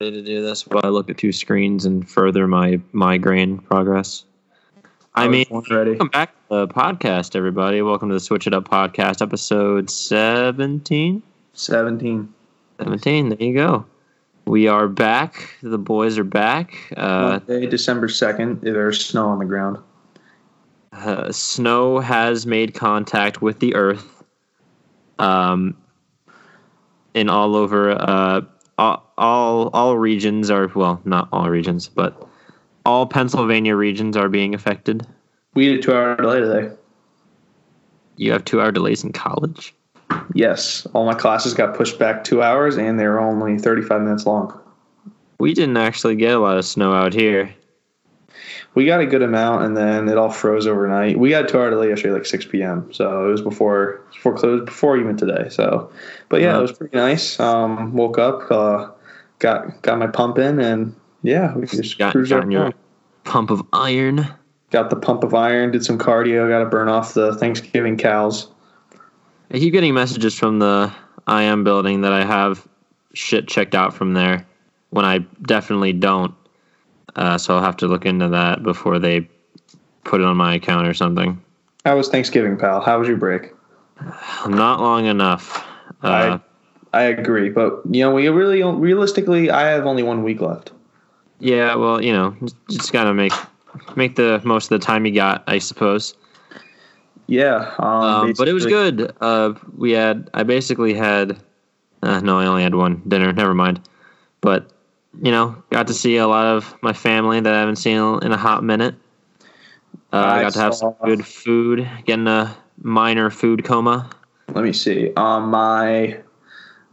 to do this while I look at two screens and further my migraine progress. I, I mean, was ready. welcome back to the podcast, everybody. Welcome to the Switch It Up podcast, episode 17. 17. 17, there you go. We are back. The boys are back. Uh, Monday, December 2nd. There's snow on the ground. uh, snow has made contact with the earth um, in all over uh, all, all all regions are well not all regions but all pennsylvania regions are being affected We had a two hour delay today. you have two hour delays in college Yes. All my classes got pushed back two hours and they were only 35 minutes long. we didn't actually get a lot of snow out here We got a good amount and then it all froze overnight. We got to our delay yesterday, like 6 p.m. So it was before before close before even today. So, but yeah, it was pretty nice. Um, woke up, uh, got got my pump in, and yeah, we just got, cruised got your pump of iron Got the pump of iron, did some cardio, got to burn off the Thanksgiving cows. i keep getting messages from the im building that i have shit checked out from there when i definitely don't uh, so i'll have to look into that before they put it on my account or something How was Thanksgiving, pal? How was your break? Not long enough. Uh, I agree, but you know, we really realistically, I have only one week left. yeah, well, you know, just, just gotta make make the most of the time you got, I suppose. Yeah, um, Um, but it was good. Uh, we had, I basically had, uh, no, I only had one dinner. Never mind. But you know, got to see a lot of my family that I haven't seen in a hot minute. Uh, I got to have some good food. Getting a minor food coma. Let me see. Um, my,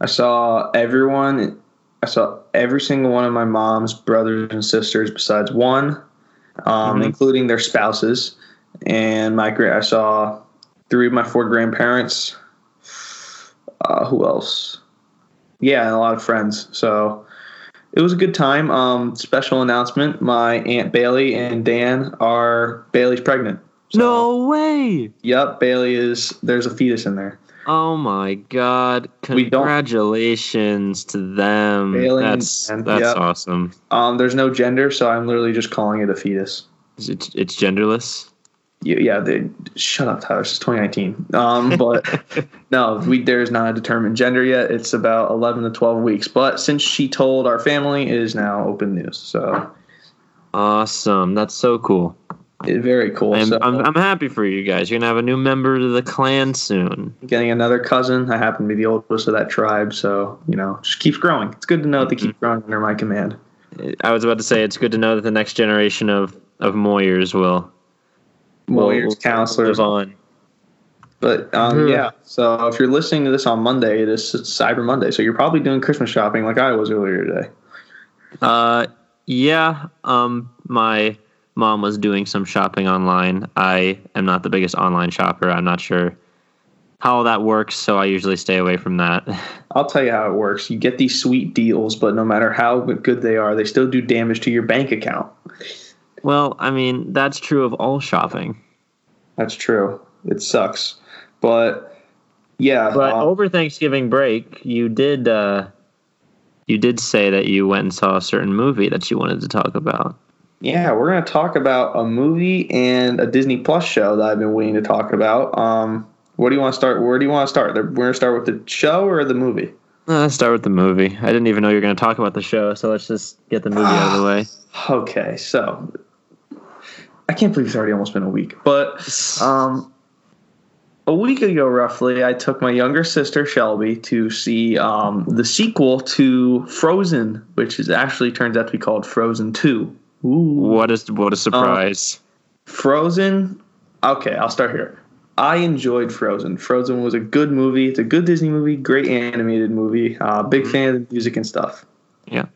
I saw everyone. I saw every single one of my mom's brothers and sisters, besides one, um, Mhm. including their spouses, and my I saw three of my four grandparents. Uh, who else? Yeah, and a lot of friends. So it was a good time. Um, special announcement: my aunt Bailey and Dan are Bailey's pregnant. So- no way! Yep, Bailey is. There's a fetus in there. Oh my god! Congratulations to them. Bailey and that's Dan, that's yep. awesome. Um, there's no gender, so I'm literally just calling it a fetus. It's, it's genderless. Yeah, they, shut up, Tyler. It's 2019. Um, but no, we there's not a determined gender yet. It's about 11 to 12 weeks. But since she told our family, it is now open news. So Awesome. That's so cool. it, very cool. I'm, so I'm, I'm happy for you guys. You're gonna have a new member to the clan soon. getting another cousin. I happen to be the oldest of that tribe, so you know, just keeps growing. It's good to know that they keep growing under my command. I was about to say it's good to know that the next generation of of Moyers will will- Warriors, will counselors, on. But um, Mhm. yeah, so if you're listening to this on Monday, it is Cyber Monday. So you're probably doing Christmas shopping like I was earlier today. Uh, yeah. Um, my mom was doing some shopping online. I am not the biggest online shopper. I'm not sure how that works, so I usually stay away from that. I'll tell you how it works. You get these sweet deals, but no matter how good they are, they still do damage to your bank account. Well, I mean that's true of all shopping. That's true. It sucks, but yeah. But um, over Thanksgiving break, you did uh, you did say that you went and saw a certain movie that you wanted to talk about. yeah, we're gonna talk about a movie and a Disney Plus show that I've been waiting to talk about. Um, what do you want to start? Where do you want to start? We're gonna start with the show or the movie? Uh, let's start with the movie. I didn't even know you were going to talk about the show, so let's just get the movie out of the way. Okay, so I can't believe it's already almost been a week, but um, a week ago, roughly, I took my younger sister Shelby to see um, the sequel to Frozen, which is actually turns out to be called Frozen Two. Ooh, What is what a surprise! Frozen. Okay, I'll start here. I enjoyed Frozen. Frozen was a good movie. It's a good Disney movie, great animated movie. Uh, big fan of the music and stuff. Yeah.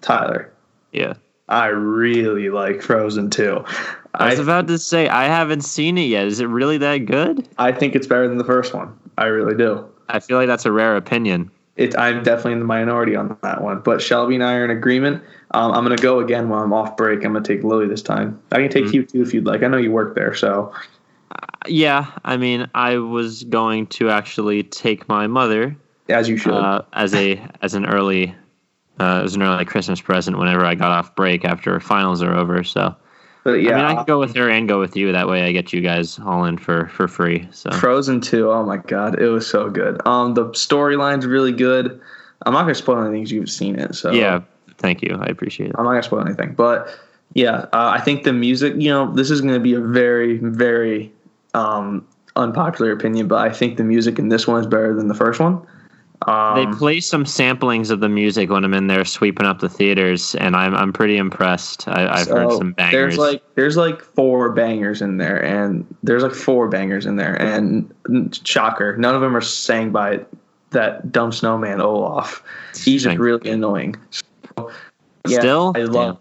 Tyler, yeah, I really like Frozen too. I was I, about to say I haven't seen it yet. Is it really that good? I think it's better than the first one. I really do. I feel like that's a rare opinion. It, I'm definitely in the minority on that one. But Shelby and I are in agreement. Um, I'm going to go again while I'm off break. I'm going to take Lily this time. I can take Mhm. you too if you'd like. I know you work there, so Yeah, I mean, I was going to actually take my mother as you should. uh, as a as an early Uh, was an early Christmas present whenever I got off break after finals are over. So But yeah, I mean, I can go with her and go with you. That way, I get you guys all in for for free. So Frozen 2, oh my god, it was so good. Um, the storyline's really good. I'm not gonna spoil anything 'cause you've seen it, so yeah, thank you. I appreciate it. I'm not gonna spoil anything. But yeah, uh, I think the music, you know, this is gonna be a very, very um, unpopular opinion, but I think the music in this one is better than the first one. Um, They play some samplings of the music when I'm in there sweeping up the theaters, and I'm I'm pretty impressed. I, I've heard some bangers. There's like there's like four bangers in there, and there's like four bangers in there, and shocker, none of them are sang by that dumb snowman Olaf. He's just really annoying. So, yeah, Still? I love.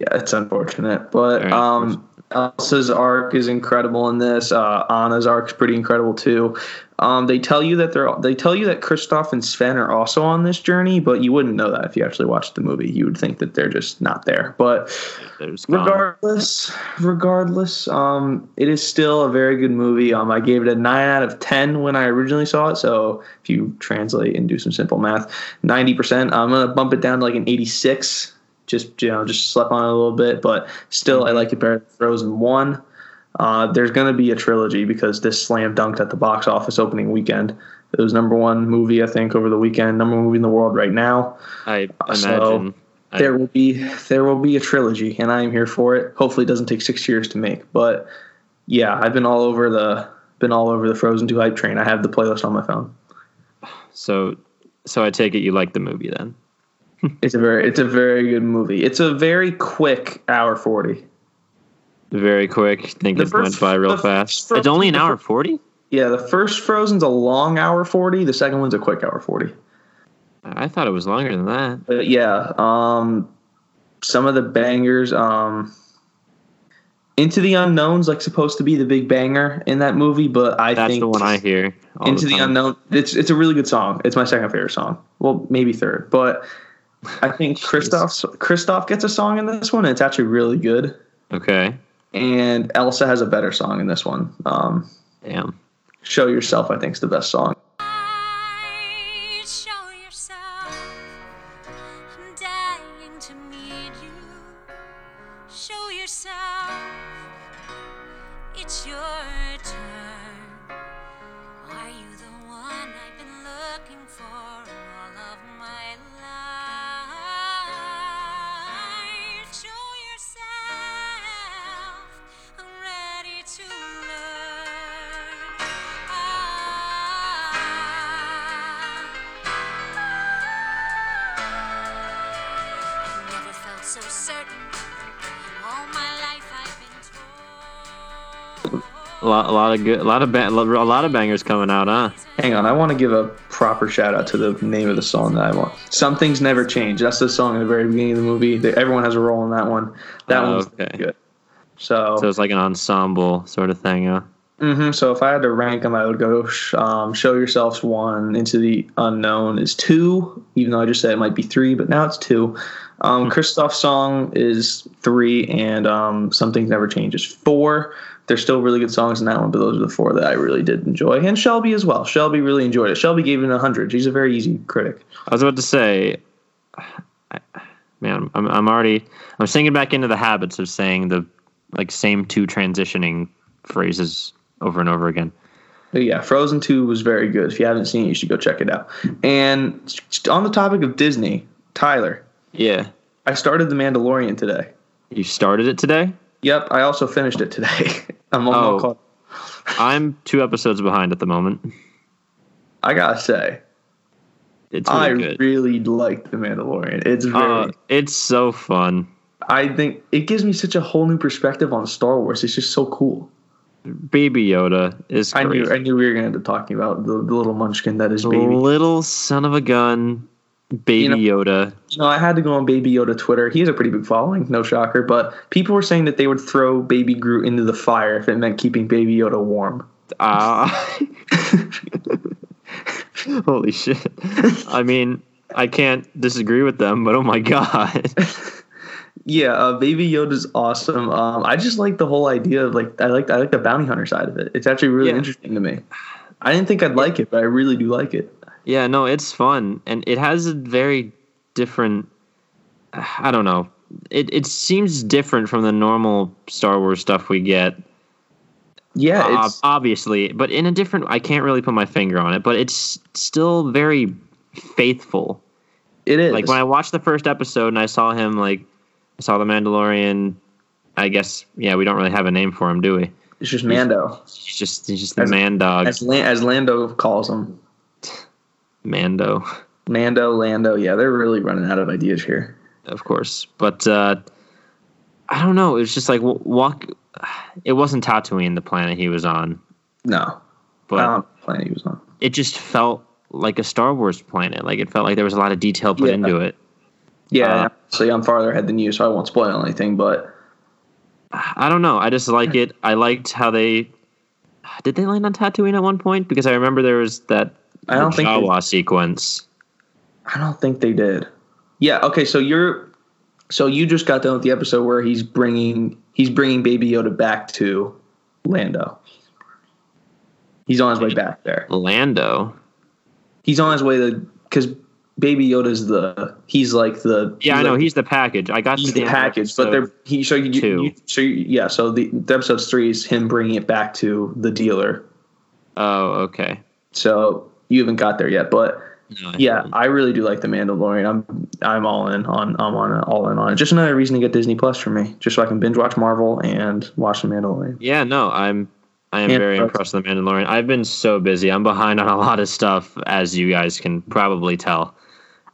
Yeah, it's unfortunate, but Very um, Elsa's arc is incredible in this. Uh, Anna's arc is pretty incredible too. Um, they tell you that they're they tell you that Kristoff and Sven are also on this journey, but you wouldn't know that if you actually watched the movie. You would think that they're just not there. But regardless, regardless, um, it is still a very good movie. Um, I gave it a nine out of ten when I originally saw it. So if you translate and do some simple math, ninety percent. I'm gonna bump it down to like an eighty-six. Just you know, just slept on it a little bit, but still, I like it better than Frozen One. Uh, there's going to be a trilogy because this slam dunked at the box office opening weekend. It was number one movie, I think, over the weekend. Number one movie in the world right now. I So, imagine. I- There will be there will be a trilogy, and I am here for it. Hopefully, it doesn't take six years to make. But yeah, I've been all over the been all over the Frozen Two hype train. I have the playlist on my phone. so so I take it you like the movie then. It's a very it's a very good movie. It's a very quick hour forty. Very quick. Think The it first- went by real fast. first It's only an hour forty. Yeah, the first Frozen's a long hour forty. The second one's a quick hour forty. I thought it was longer than that. But yeah, um, some of the bangers. Um, Into the Unknown's like supposed to be the big banger in that movie, but I That's think the one I hear. all Into the, time. Unknown. It's it's a really good song. It's my second favorite song. Well, maybe third, but I think Kristoff Kristoff gets a song in this one. And it's actually really good, Okay. And Elsa has a better song in this one. Um, Damn. Show yourself, I think, is the best song. Lot, a lot of good, a lot of ba- a lot of bangers coming out, huh? Hang on, I want to give a proper shout out to the name of the song that I want. Some things never change. That's the song in the very beginning of the movie. They, everyone has a role in that one. That Oh, one's okay. good. So, So it's like an ensemble sort of thing, huh? hmm so if I had to rank them, I would go um, "Show Yourselves" one, "Into the Unknown" is two. Even though I just said it might be three, but now it's two. Um, Kristoff's song is three, and um, "Some Things Never Change" is four. There's still really good songs in that one, but those are the four that I really did enjoy, and Shelby as well. Shelby really enjoyed it. Shelby gave it a hundred. She's a very easy critic. I was about to say, man, I'm, I'm already, I'm sinking back into the habits of saying the like same two transitioning phrases over and over again. But yeah, Frozen 2 was very good. If you haven't seen it, you should go check it out. And on the topic of Disney, Tyler, Yeah, I started The Mandalorian today. you started it today. Yep, I also finished it today. I'm Oh. caught. I'm two episodes behind at the moment. I gotta say, It's I really good. really like The Mandalorian. It's very. Uh, it's so fun. I think it gives me such a whole new perspective on Star Wars. It's just so cool. Baby Yoda is I knew I knew we were gonna end up talking about the, the little munchkin that is baby. Little son of a gun, Baby You know- Yoda. You know, I had to go on Baby Yoda Twitter. He has a pretty big following, no shocker. But people were saying that they would throw Baby Groot into the fire if it meant keeping Baby Yoda warm. Ah. Holy shit. I mean, I can't disagree with them, but oh my god. Yeah, uh, Baby Yoda's awesome. Um, I just like the whole idea of like I like I like the bounty hunter side of it. It's actually really Yeah. interesting to me. I didn't think I'd like it, but I really do like it. Yeah, no, it's fun and it has a very different. I don't know. It it seems different from the normal Star Wars stuff we get. Yeah, it's obviously, but in a different. I can't really put my finger on it, but it's still very faithful. it is Like when I watched the first episode and I saw him, like I saw the Mandalorian. I guess yeah, we don't really have a name for him, do we? it's just Mando, He's just he's just the As- man dog, as Lan- as Lando calls him. Mando. Mando, Lando. Yeah, they're really running out of ideas here. of course. But uh, I don't know. It was just like walk. It wasn't Tatooine, the planet he was on, No, but planet he was on. it just felt like a Star Wars planet. Like it felt like there was a lot of detail put Yeah. into it. Yeah, Uh, so I'm farther ahead than you, so I won't spoil anything. But I don't know. I just like it. I liked how they did they land on Tatooine at one point because I remember there was that I don't think they- sequence. I don't think they did. Yeah. Okay. So you're, so you just got done with the episode where he's bringing he's bringing Baby Yoda back to Lando. He's on his way back there. Lando. He's on his way to because Baby Yoda's the he's like the Yeah, I know like- he's the package. I got he's the package, but they're he so you, you so you, yeah so the, the episode's three is him bringing it back to the dealer. Oh, okay. So you haven't got there yet, but No, I Yeah, haven't. I really do like the Mandalorian. I'm I'm all in on I'm on all in on it. Just another reason to get Disney Plus for me, just so I can binge watch Marvel and watch the Mandalorian. Yeah, no, I'm I am very impressed with the Mandalorian. I've been so busy. I'm behind on a lot of stuff, as you guys can probably tell.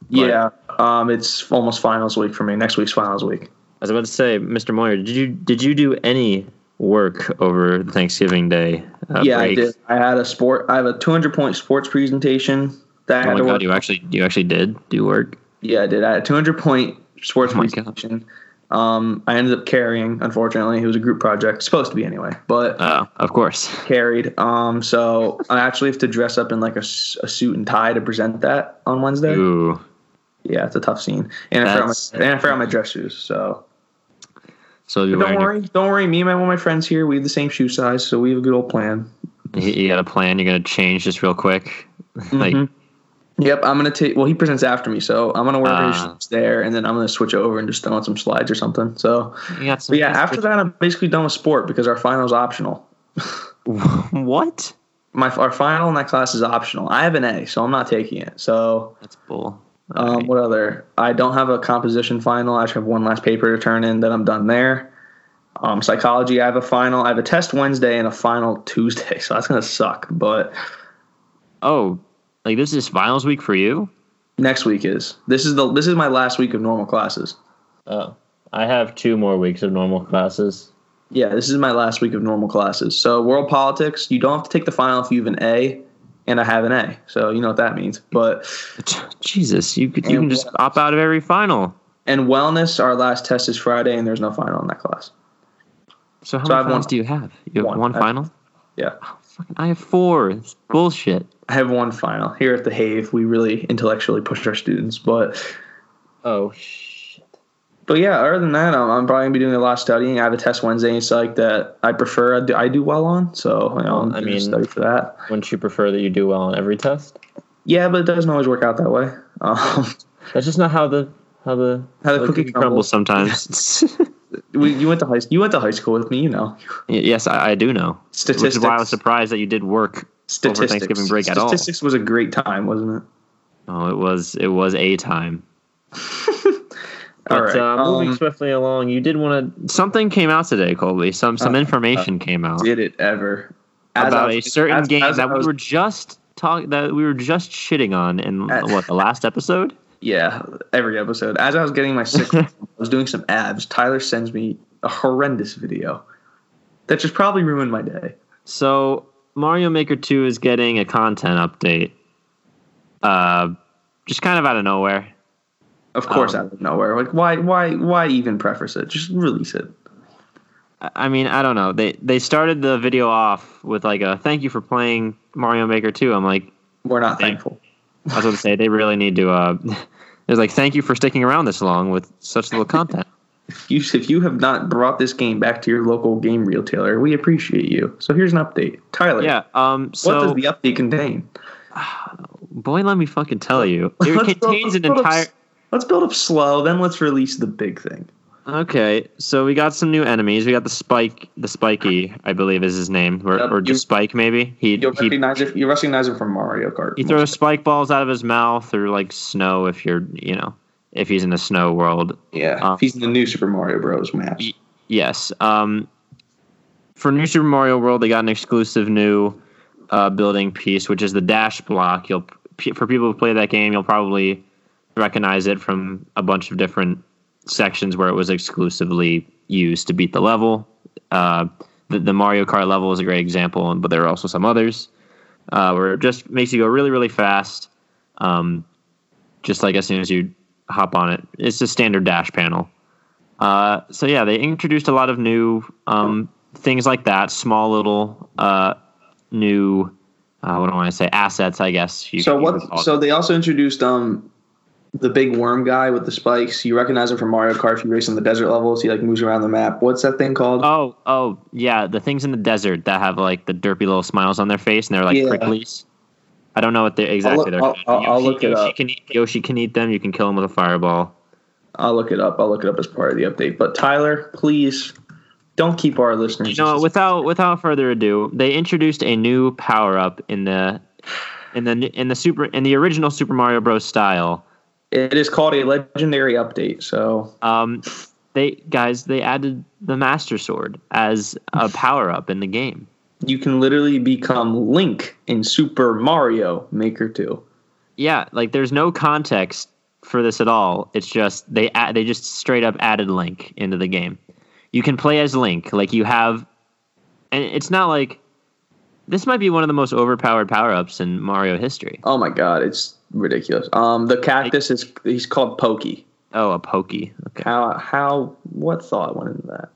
Yeah, um, it's almost finals week for me. Next week's finals week. I was about to say, Mr. Moyer, did you did you do any work over Thanksgiving Day uh, yeah, break? I did. I had a sport. I have a 200 point sports presentation that I Oh had my to god, work. you actually you actually did do work. Yeah, I did. I had a 200 point sports Oh God. presentation. Um, I ended up carrying. Unfortunately, it was a group project, supposed to be anyway, but Uh, of course. carried. Um, so I actually have to dress up in like a suit and tie to present that on Wednesday. Ooh, Yeah, it's a tough scene, and I, forgot my, and I forgot my dress shoes. So so you don't wearing your- worry, don't worry. Me and my one of my friends here, we have the same shoe size, so we have a good old plan. you, got a plan? You're gonna change just real quick, like Mhm. Yep, I'm gonna take. Well, he presents after me, so I'm gonna wear his Ah. shoes there, and then I'm gonna switch over and just throw on some slides or something. So, yeah, after that, I'm basically done with sport because our final's optional. what? My our final in that class is optional. I have an A, so I'm not taking it. So That's bull. Um, Alright. what other? I don't have a composition final. I just have one last paper to turn in. Then I'm done there. Um, psychology, I have a final. I have a test Wednesday and a final Tuesday, so that's gonna suck. But oh, like this is finals week for you? next week is this is the this is my last week of normal classes. Oh, I have two more weeks of normal classes. Yeah, this is my last week of normal classes. So world politics, you don't have to take the final if you have an A, and I have an A, so you know what that means. But Jesus, you could you can just opt out of every final. and wellness, our last test is Friday, and there's no final in that class. So how So many finals one- do you have? You have one. one, final? Yeah. Oh, fucking, I have four. It's bullshit. I have one final here at the Have. We really intellectually push our students, but Oh shit. But yeah, other than that, I'm, I'm probably gonna be doing a lot of studying. I have a test Wednesday in like that I prefer. I do, I do well on, so you know, I mean- study for that. Wouldn't you prefer that you do well on every test? Yeah, but it doesn't always work out that way. Um, That's just not how the how the How the cookie crumbles sometimes. we, you went to high you went to high school with me, you know. Yes, I, I do know. Which Statistics. is why I was surprised that you did work over Thanksgiving break at all. Statistics was a great time, wasn't it? Oh, it was it was a time. But All right. uh, moving um, swiftly along, you did want to. Something came out today, Colby. Some some Uh, information came out did it ever As about was- a certain as- game as that we were just talk that we were just shitting on in Uh, what the last episode. Yeah, every episode. As I was getting my sick, I was doing some abs. Tyler sends me a horrendous video that just probably ruined my day. So Mario Maker Two is getting a content update. Uh, just kind of out of nowhere. Of course, Um, out of nowhere. Like, why, why, why even preface it? Just release it. I- mean, I don't know. They they started the video off with like a thank you for playing Mario Maker 2. I'm like, We're not Thank- thankful. I was going to say they really need to. Uh, it's like thank you for sticking around this long with such little content. If you, if you have not brought this game back to your local game retailer, we appreciate you. So here's an update. Tyler, Yeah. Um. So what does the update contain? boy, let me fucking tell you, it contains an let's go to- entire. Let's build up slow, then let's release the big thing. Okay, so we got some new enemies. We got the Spike, the Spiky, I believe is his name, or, Yep, or you- just Spike maybe. He You'll he, recognize it. You recognize it from Mario Kart. he throws spike balls out of his mouth or like snow if you're you know if he's in the snow world. Yeah, um, he's in the new Super Mario Bros. map. Y- Yes. Um, for New Super Mario World, they got an exclusive new uh, building piece, which is the dash block. You'll p- for people who play that game, you'll probably recognize it from a bunch of different sections where it was exclusively used to beat the level. Uh, the, the Mario Kart level is a great example, but there are also some others uh, where it just makes you go really, really fast. Um, just like as soon as you hop on it, it's a standard dash panel. Uh, so yeah, they introduced a lot of new um, things like that, small little uh, new. Uh, what do I want to say? Assets, I guess. You, So you would call what? So they also introduced um the big worm guy with the spikes. You recognize him from Mario Kart if you race on the desert levels. He like moves around the map. What's that thing called? Oh, oh, yeah, the things in the desert that have like the derpy little smiles on their face and they're like Yeah. pricklies. I don't know what they're exactly. look- they're I'll- I'll- I'll look it Yoshi up. Can eat, Yoshi can eat them. You can kill them with a fireball. I'll look it up. I'll look it up as part of the update. But Tyler, please don't keep our listeners. You know, without without further ado, they introduced a new power up in the in the in the super in the original Super Mario Bros. style. It is called a legendary update. So Um, they guys they added the Master Sword as a power up in the game. you can literally become Link in Super Mario Maker 2. Yeah, like there's no context for this at all. It's just they add, they just straight up added Link into the game. You can play as Link, like you have, and it's not like this might be one of the most overpowered power ups in Mario history. Oh my god, it's ridiculous. Um, the cactus is he's called Pokey. Oh, a pokey. Okay, How how what thought went into that?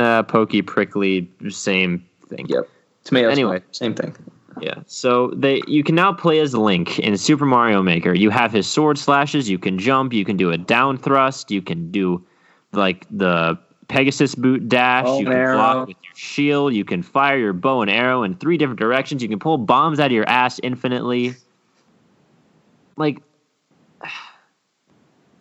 uh, pokey, prickly, same thing. Yep. Tomato. Anyway. same thing. Yeah. So they you can now play as Link in Super Mario Maker. You have his sword slashes, you can jump, you can do a down thrust, you can do like the Pegasus boot dash, Bow you can arrow. block with your shield, you can fire your bow and arrow in three different directions, you can pull bombs out of your ass infinitely. Like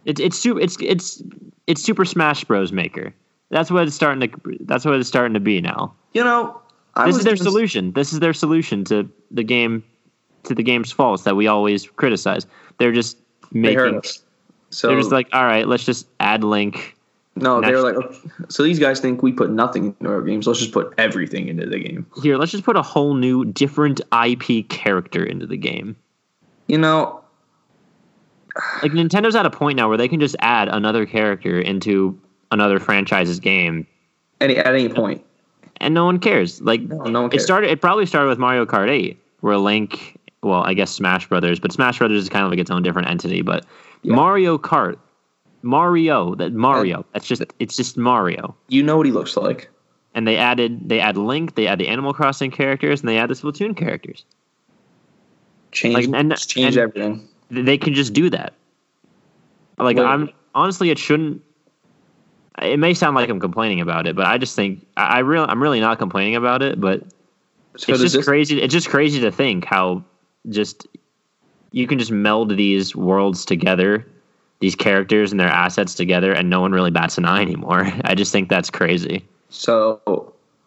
it's it's super it's it's it's Super Smash Bros Maker. That's what it's starting to that's what it's starting to be now You know, I this is their doing- solution. This is their solution to the game, to the game's faults that we always criticize. They're just making. us. So They're just like, all right, let's just add Link. No, they were like, okay. so these guys think we put nothing into our games. Let's just put everything into the game. Here, let's just put a whole new, different IP character into the game. You know, Like Nintendo's at a point now where they can just add another character into another franchise's game, any at any point. and no one cares. Like No, no one it started. It probably started with Mario Kart 8, where Link. Well, I guess Smash Brothers, but Smash Brothers is kind of like its own different entity. But Yeah. Mario Kart, Mario, that Mario. That's just it's just Mario. You know what he looks like. And they added they add Link, they add the Animal Crossing characters, and they add the Splatoon characters. Change, Like, and- change and- everything. They can just do that. Like Well- I'm honestly, it shouldn't. It may sound like I'm complaining about it, but I just think I, I really I'm really not complaining about it. But So it's just this, crazy. It's just crazy to think how just you can just meld these worlds together, these characters and their assets together, and no one really bats an eye anymore. I just think that's crazy. so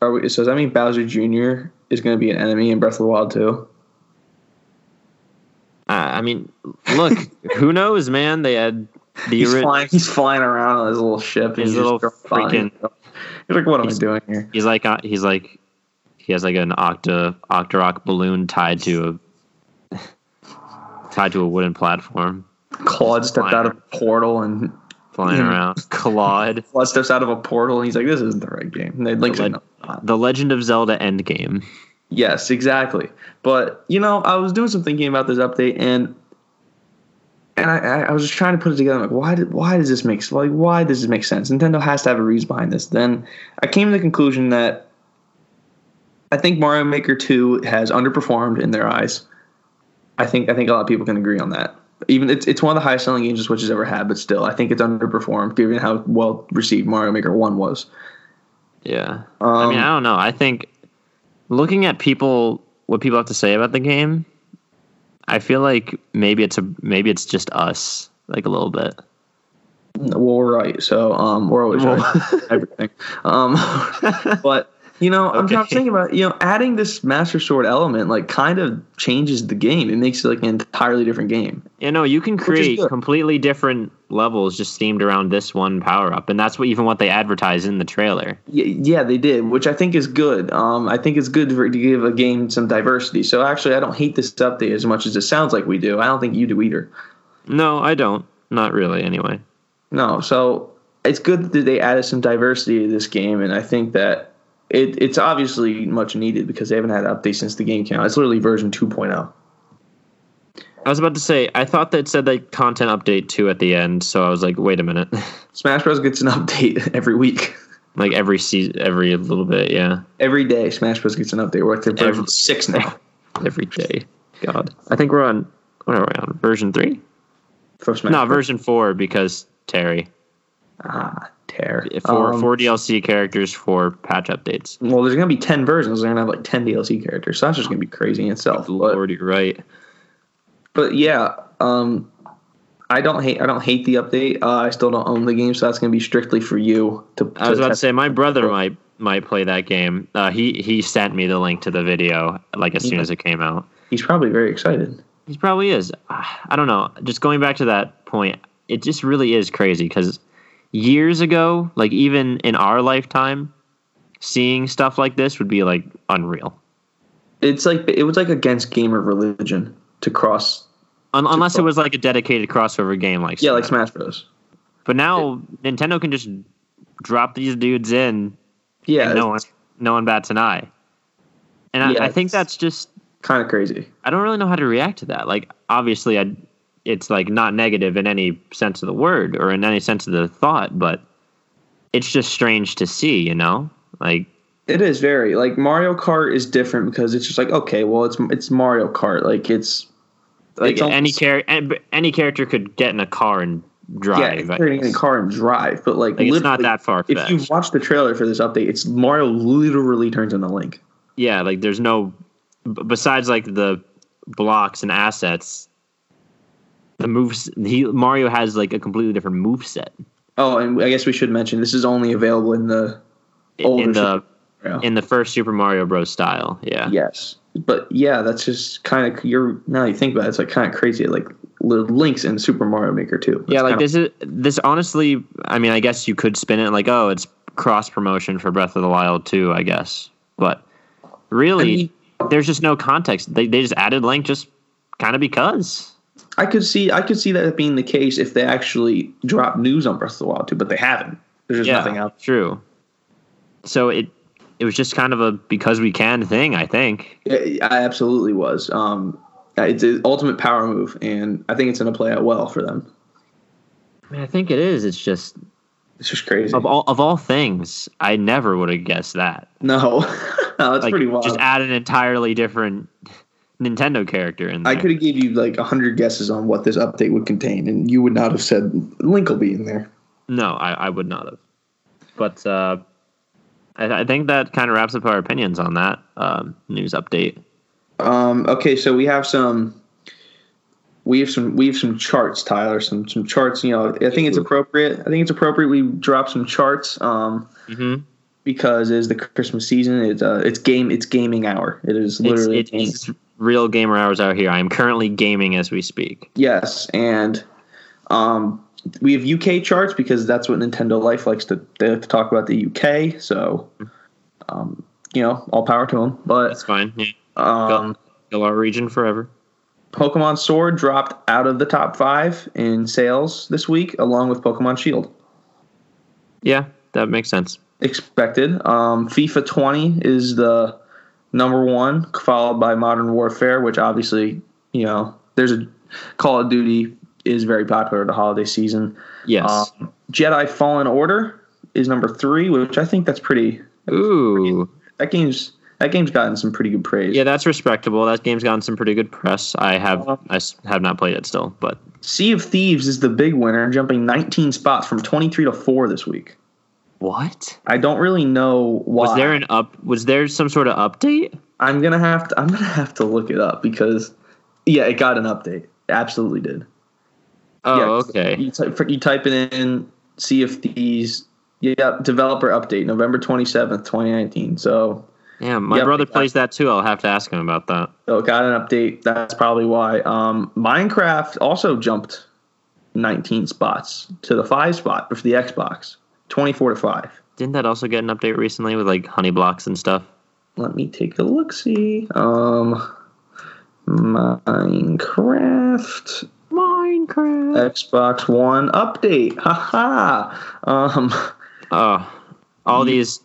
are we? So does that mean Bowser Jr. is going to be an enemy in Breath of the Wild too? Uh, I mean, look, who knows, man? They had the He's ori- flying. He's flying around on his little ship. His little freaking- He's like, what am I doing here? he's like uh, he's like he has like an octa Octorok balloon tied to a tied to a wooden platform, Claude stepped out of a portal and flying Yeah. around. Claude, Claude steps out of a portal and he's like, this isn't the right game. And they like, The it's not. Uh, the Legend of Zelda Endgame. Yes, exactly. But you know, I was doing some thinking about this update, and and I, I was just trying to put it together. Like, why did why does this make like why does this make sense? Nintendo has to have a reason behind this. Then I came to the conclusion that I think Mario Maker Two has underperformed in their eyes. I think I think a lot of people can agree on that. Even it's it's one of the highest selling games the Switch has ever had, but still, I think it's underperformed given how well received Mario Maker One was. Yeah. Um, I mean, I don't know. I think looking at people, what people have to say about the game, I feel like maybe it's a maybe it's just us, like a little bit. well, we're right. So um, we're always right. Everything. Um, but you know, I'm, I'm thinking about you know adding this Master Sword element like kind of changes the game. It makes it like an entirely different game. You know, you can create completely different levels just themed around this one power up, and that's what even what they advertise in the trailer. Yeah, yeah, they did, which I think is good. Um, I think it's good for, to give a game some diversity. So actually, I don't hate this update as much as it sounds like we do. I don't think you do either. No, I don't. Not really, anyway. No, so it's good that they added some diversity to this game, and I think that it, it's obviously much needed because they haven't had an update since the game came out. It's literally version oh. 2.0. I was about to say, I thought that said like content update two at the end, so I was like, wait a minute, Smash Bros gets an update every week. like every season, every little bit, yeah, Every day, Smash Bros gets an update. We're at the version Every- six now every day. God, I think we're on. What are we on? Version three? for Smash. No, Bros. version four because Terry. Ah, tear. Four Um, four DLC characters, for patch updates. Well, there's gonna be ten versions. They're gonna have like ten DLC characters. So that's just gonna be crazy in itself. But, you're right. but yeah, um, I don't hate. I don't hate the update. Uh, I still don't own the game, so that's gonna be strictly for you to. I was about to say my brother might might play that game. Uh, he he sent me the link to the video like as soon as it came out. He's probably very excited. He probably is. I don't know. Just going back to that point, it just really is crazy because years ago, like even in our lifetime, seeing stuff like this would be like unreal. It's like it was like against gamer religion to cross. Un- unless it was like a dedicated crossover game like Yeah, like Smash. Smash Bros. But now Nintendo can just drop these dudes in Yeah, and no one no one bats an eye. And Yeah, I, I think that's just kind of crazy. I don't really know how to react to that. Like, obviously, I, it's like not negative in any sense of the word or in any sense of the thought, but it's just strange to see, you know? Like, It is very like Mario Kart is different because it's just like okay, well it's it's Mario Kart. Like it's like it's any almost- char- any, character could get in a car and drive. getting in a car and drive, but like, Like, it's not that far If you watch the trailer for this update, it's Mario literally turns into Link. Yeah, like there's no besides like the blocks and assets. The moves he Mario has like a completely different move set Oh, and I guess we should mention this is only available in the Older in the in the first Super Mario Bros. style. Yeah. yes, but yeah, that's just kind of you're now you think about it, it's like kind of crazy. Like links in Super Mario Maker too. Yeah, like this is this honestly. I mean, I guess you could spin it like, oh, it's cross promotion for Breath of the Wild too. I guess, but really, I mean- there's just no context. They they just added Link just kind of because. I could see I could see that being the case if they actually drop news on Breath of the Wild too, but they haven't. There's just yeah, nothing out. True. So it it was just kind of a because we can thing. I think. I I absolutely was. Um, it's an ultimate power move, and I think it's going to play out well for them. I, mean, I think it is. It's just It's just crazy. of all of all things, I never would have guessed that. no, no, that's Like, pretty wild. just add an entirely different Nintendo character in there. I could have gave you like hundred guesses on what this update would contain, and you would not have said Link will be in there. No, I, I would not have. But uh, I, I think that kind of wraps up our opinions on that um, news update. Um, okay, so we have some. We have some. We have some charts, Tyler. Some some charts. You know, I think it's appropriate. I think it's appropriate we drop some charts. Um, Mm-hmm. because it's the Christmas season. It's uh, it's game. It's gaming hour. It is It's, literally. it is real gamer hours out here. I am currently gaming as we speak. Yes, and um, we have UK charts because that's what Nintendo Life likes to, they like to talk about the UK. So, um, you know, all power to them. But That's fine. Yeah. um, Go our region forever. Pokemon Sword dropped out of the top five in sales this week, along with Pokemon Shield. Yeah, that makes sense. Expected. Um, FIFA 20 is the number one, followed by Modern Warfare, which obviously, you know, there's a Call of Duty is very popular the holiday season. Yes. Um, Jedi Fallen Order is number three, which I think that's pretty. Ooh. That game's that game's gotten some pretty good praise. Yeah, that's respectable. That game's gotten some pretty good press. I have I have not played it still, but Sea of Thieves is the big winner, jumping 19 spots from 23 to four this week. What? I don't really know why. Was there an up? Was there some sort of update? I'm gonna have to. I'm gonna have to look it up because, yeah, it got an update. Absolutely did. Oh, Yeah, okay. You type, you type it in, see if these. Yeah, developer update November twenty seventh, twenty nineteen. So, Yeah, my Yep, brother plays that too. I'll have to ask him about that. so got an update. That's probably why. Um, Minecraft also jumped nineteen spots to the five spot for the Xbox, twenty four to five. Didn't that also get an update recently with like honey blocks and stuff? Let me take a look. See, um, Minecraft Minecraft. Xbox One update. Haha. Um, Oh, all these,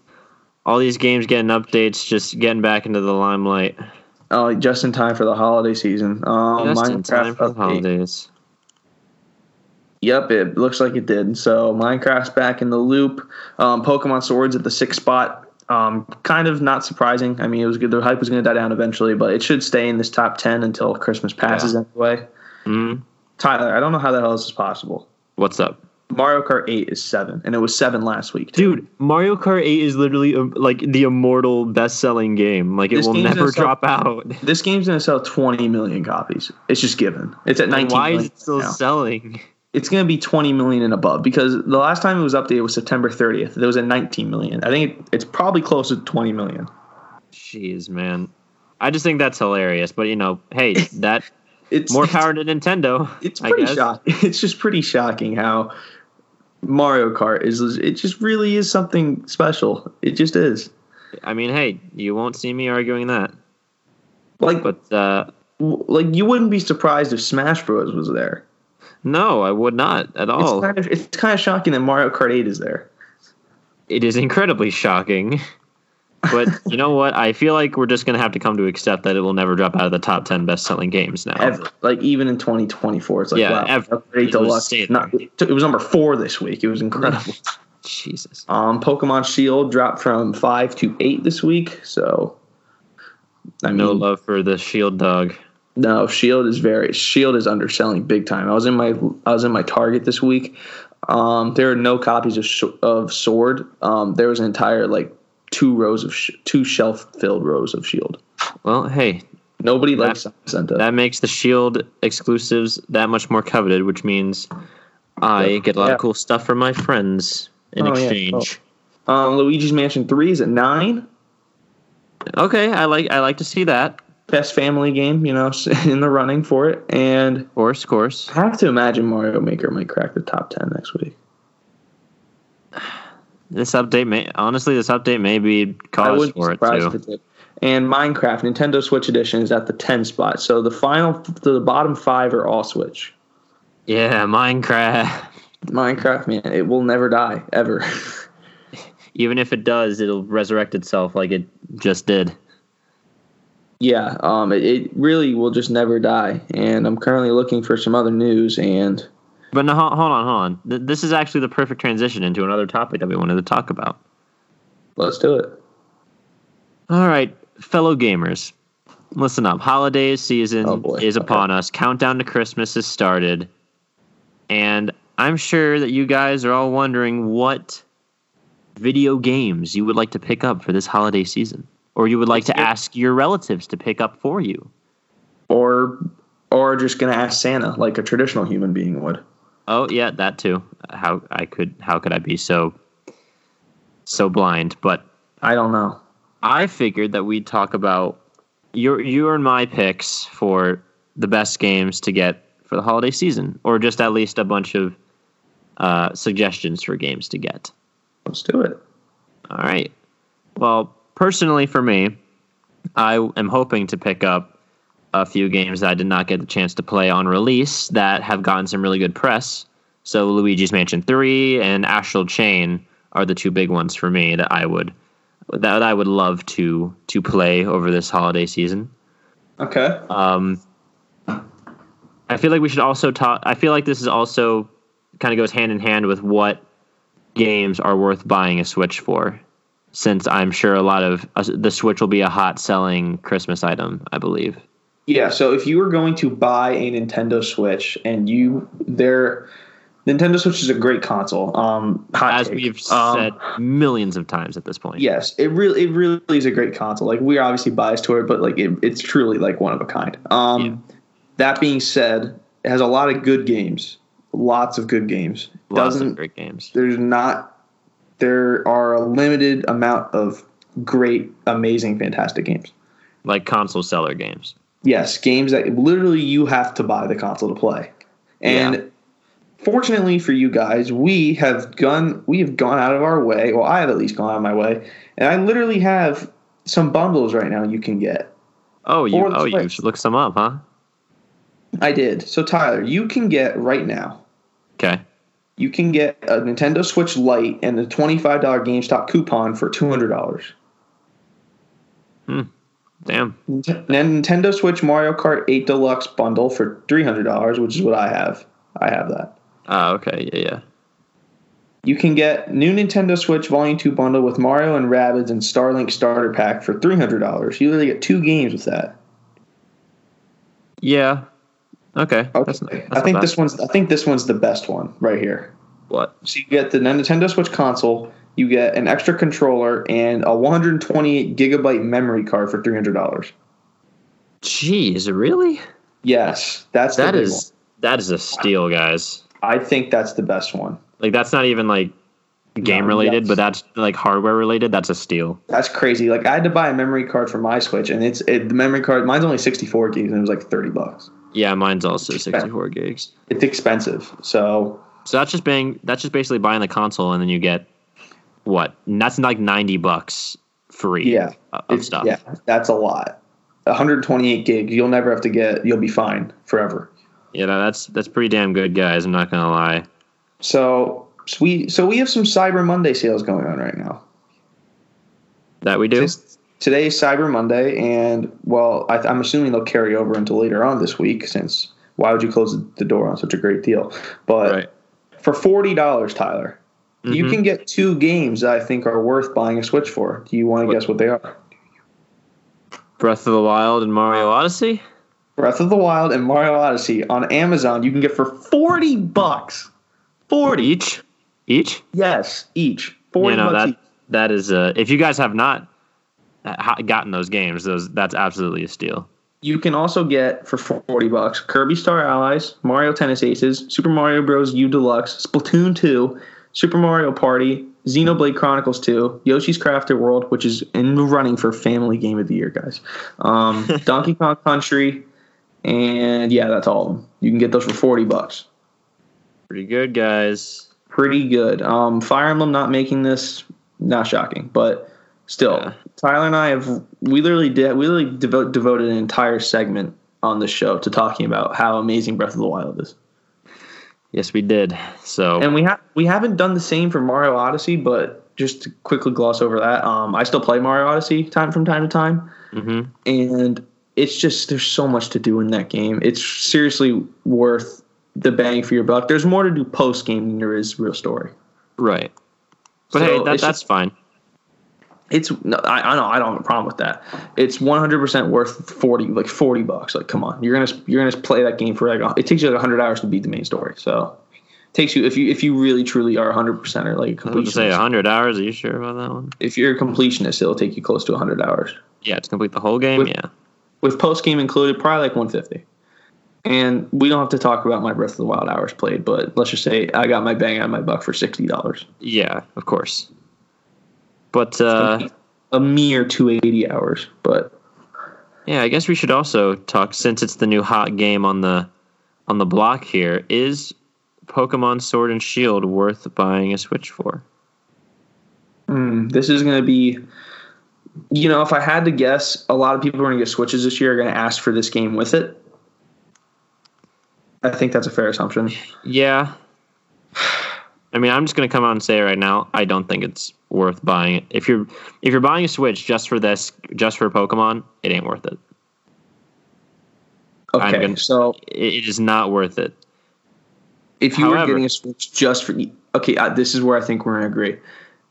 all these games getting updates, just getting back into the limelight. oh, just in time for the holiday season. Um, Just in time Minecraft for the holidays. Yep, it looks like it did. So Minecraft's back in the loop. Um, Pokemon Swords at the sixth spot. Um, kind of not surprising. I mean, it was good. The hype was going to die down eventually, but it should stay in this top ten until Christmas passes anyway. Mm, Tyler, I don't know how the hell this is possible. what's up, Mario Kart 8 is seven, and it was seven last week. Too. dude? Mario Kart 8 is literally um, like the immortal best-selling game. Like it This will never gonna sell- drop out. This game's going to sell 20 million copies. It's just given. It's at 19 Why is it still now. selling? It's going to be 20 million and above because the last time it was updated was September 30th. There was a 19 million. I think it, it's probably close to 20 million. Jeez, man. I just think that's hilarious. But you know, hey, that It's more power to Nintendo. It's pretty shocking. It's just pretty shocking how Mario Kart is. It just really is something special. It just is. I mean, hey, you won't see me arguing that. Like, But uh, like you wouldn't be surprised if Smash Bros was there. No, I would not at all. It's kind of it's kind of shocking that Mario Kart 8 is there. it is incredibly shocking. But you know what? I feel like we're just gonna have to come to accept that it will never drop out of the top ten best-selling games now. Ever. Like even in 2024, it's like Yeah, wow, ever. Mario Kart 8 It was Deluxe. there. it was number four this week. It was incredible. Jesus. Um, Pokemon Shield dropped from five to eight this week. So, I mean, No love for the shield dog. No, Shield is very Shield is underselling big time. I was in my I was in my Target this week. Um, there are no copies of of Sword. Um, there was an entire like two rows of sh- two shelf filled rows of Shield. Well, hey, Nobody That- likes Senta. that makes the shield exclusives that much more coveted, which means I get a lot Yeah. of cool stuff from my friends in Oh, yeah. exchange. um, Luigi's Mansion Three is at nine. Okay, I like I like to see that. Best family game, you know, in the running for it. And Of course, of course. I have to imagine Mario Maker might crack the top ten next week. This update may honestly, this update may be I cause be for it too. it. And Minecraft Nintendo Switch Edition is at the 10 spot. So the final, the bottom five are all Switch. Yeah, Minecraft. Minecraft, man, it will never die ever. Even if it does, it'll resurrect itself like it just did. Yeah, um, it, it really will just never die. And I'm currently looking for some other news. And But no, hold on, hold on. Th- This is actually the perfect transition into another topic that we wanted to talk about. let's do it. All right, fellow gamers, listen up. Holiday season Oh, is Okay. upon us. Countdown to Christmas has started. And I'm sure that you guys are all wondering what video games you would like to pick up for this holiday season, or you would like to ask your relatives to pick up for you. Or, or just gonna ask Santa like a traditional human being would. Oh yeah, that too. How I could how could I be so so blind? But I don't know. I figured that we'd talk about your your and my picks for the best games to get for the holiday season, or just at least a bunch of uh, suggestions for games to get. Let's do it. All right. Well, personally for me, I am hoping to pick up a few games that I did not get the chance to play on release that have gotten some really good press. So Luigi's Mansion 3 and Astral Chain are the two big ones for me that I would that I would love to to play over this holiday season. Okay. Um, I feel like we should also talk. I feel like this is also kind of goes hand in hand with what games are worth buying a Switch for, since I'm sure a lot of uh, the Switch will be a hot selling Christmas item. I believe. Yeah, so if you were going to buy a Nintendo Switch and you there Nintendo Switch is a great console. Um hot As take. we've Um, said millions of times at this point. Yes, it really it really is a great console. Like we're obviously biased to it, but like it, it's truly like one of a kind. Um Yeah. that being said, it has a lot of good games. lots of good games. Lots Doesn't of great games. there's not there are a limited amount of great, amazing, fantastic games. Like console seller games. Yes, games that literally you have to buy the console to play. And Yeah. fortunately for you guys, we have gone we have gone out of our way. Well, I have at least gone out of my way, and I literally have some bundles right now you can get. Oh, you oh you should look some up, huh? I did. So Tyler, you can get right now. Okay. You can get a Nintendo Switch Lite and a twenty-five dollar GameStop coupon for two hundred dollars. Hmm. Damn. Nintendo Switch Mario Kart 8 Deluxe bundle for three hundred dollars, which is what I have. I have that. Oh, okay. Yeah, yeah. You can get new Nintendo Switch Volume 2 bundle with Mario and Rabbids and Starlink starter pack for $300. You literally get two games with that. Yeah. Okay. Okay. That's, not- that's I think this one's I think this one's the best one right here. what? So you get the Nintendo Switch console, you get an extra controller and a 128 gigabyte memory card for $300. Jeez, really? Yes, that's the That is that is a steal, guys. I think that's the best one. Like that's not even like game No, related, yes. but that's like hardware related. That's a steal. That's crazy. Like I had to buy a memory card for my Switch, and it's it, the memory card. Mine's only 64 gigs, and it was like 30 bucks. Yeah, mine's also 64 gigs. It's expensive. So So that's just being that's just basically buying the console and then you get what? That's like 90 bucks free Yeah, of stuff. Yeah, that's a lot. 128 gigs. You'll never have to get. You'll be fine forever. Yeah, that's that's pretty damn good, guys. I'm not gonna lie. So, so we so we have some Cyber Monday sales going on right now. That we do. Today's Cyber Monday, and well, I, I'm assuming they'll carry over until later on this week. Since why would you close the door on such a great deal? But Right. for forty dollars, Tyler, you Mhm. can get two games that I think are worth buying a Switch for. Do you want to What- guess what they are? Breath of the Wild and Mario Odyssey. Breath of the Wild and Mario Odyssey on Amazon. You can get for forty bucks. Forty Each. Each. Yes, each. Forty you know that each. that is uh if you guys have not gotten those games, those that's absolutely a steal. You can also get for forty bucks Kirby Star Allies, Mario Tennis Aces, Super Mario Bros. U Deluxe, Splatoon two, Super Mario Party, Xenoblade Chronicles two, Yoshi's Crafted World, which is in the running for Family Game of the Year, guys. Um, Donkey Kong Country, and yeah, that's all of them. You can get those for forty bucks. Pretty good, guys. Pretty good. Um, Fire Emblem not making this, not shocking, but still, Yeah. Tyler and I have we literally did we literally devote, devoted an entire segment on the show to talking about how amazing Breath of the Wild is, Yes, we did. So and we have we haven't done the same for Mario Odyssey, but just to quickly gloss over that, um, I still play Mario Odyssey time from time to time, mhm. and it's just there's so much to do in that game. It's seriously worth the bang for your buck. There's more to do post game than there is real story. right. But So hey, that, that's just- fine. It's no, I, I know I don't have a problem with that. It's 100 percent worth 40 like 40 bucks. Like come on, you're gonna you're gonna play that game for like it takes you like 100 hours to beat the main story. So it takes you if you if you really truly are 100 percent or like a I was to say 100 hours. Are you sure about that one? If you're a completionist, it'll take you close to 100 hours. Yeah, to complete the whole game. With- yeah. With post game included, probably like 150. And we don't have to talk about my Breath of the Wild hours played, but let's just say I got my bang out of my buck for sixty dollars. Yeah, of course. But uh, a mere 280 hours, but yeah, I guess we should also talk since it's the new hot game on the on the block here. Is Pokemon Sword and Shield worth buying a Switch for? Mm, this is going to be, you know, if I had to guess, a lot of people who are going to get Switches this year are going to ask for this game with it. I think that's a fair assumption. Yeah. I mean, I'm just gonna come out and say it right now, I don't think it's worth buying it. If you're if you're buying a Switch just for this, just for Pokemon, it ain't worth it. Okay, gonna- so It, is not worth it. if you were getting a Switch just for, okay, uh, this is where I think we're going to agree,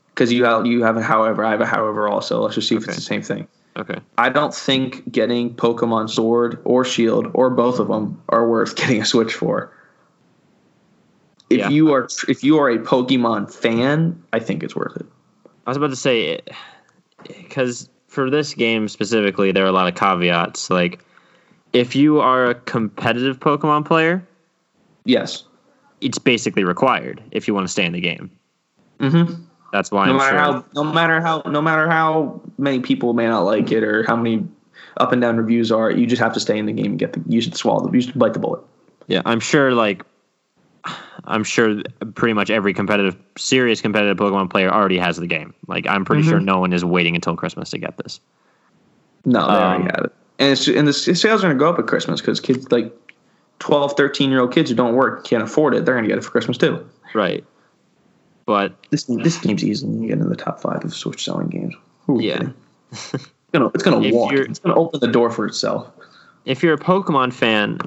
because you have you have a however, I have a however also. Let's just see if it's the same thing. Okay. I don't think getting Pokemon Sword or Shield or both of them are worth getting a Switch for. If Yeah. you are if you are a Pokemon fan, I think it's worth it. I was about to say, because for this game specifically, there are a lot of caveats. Like, if you are a competitive Pokemon player, Yes. it's basically required if you want to stay in the game. Mm-hmm. That's why No I'm matter sure. how, no matter how, no matter how many people may not like it or how many up and down reviews are, you just have to stay in the game and get the. You should swallow the. You should bite the bullet. Yeah, I'm sure. Like, I'm sure pretty much every competitive, serious competitive Pokemon player already has the game. Like, I'm pretty sure no one is waiting until Christmas to get this. No, they already Um, have it. And it's and the sales are going to go up at Christmas because kids like 12, 13 year old kids who don't work can't afford it. They're going to get it for Christmas too. Right. But This this game's easily going to get in the top five of Switch selling games. You Yeah. It's gonna it's gonna If walk. It's gonna open the door for itself. if you're a Pokemon fan,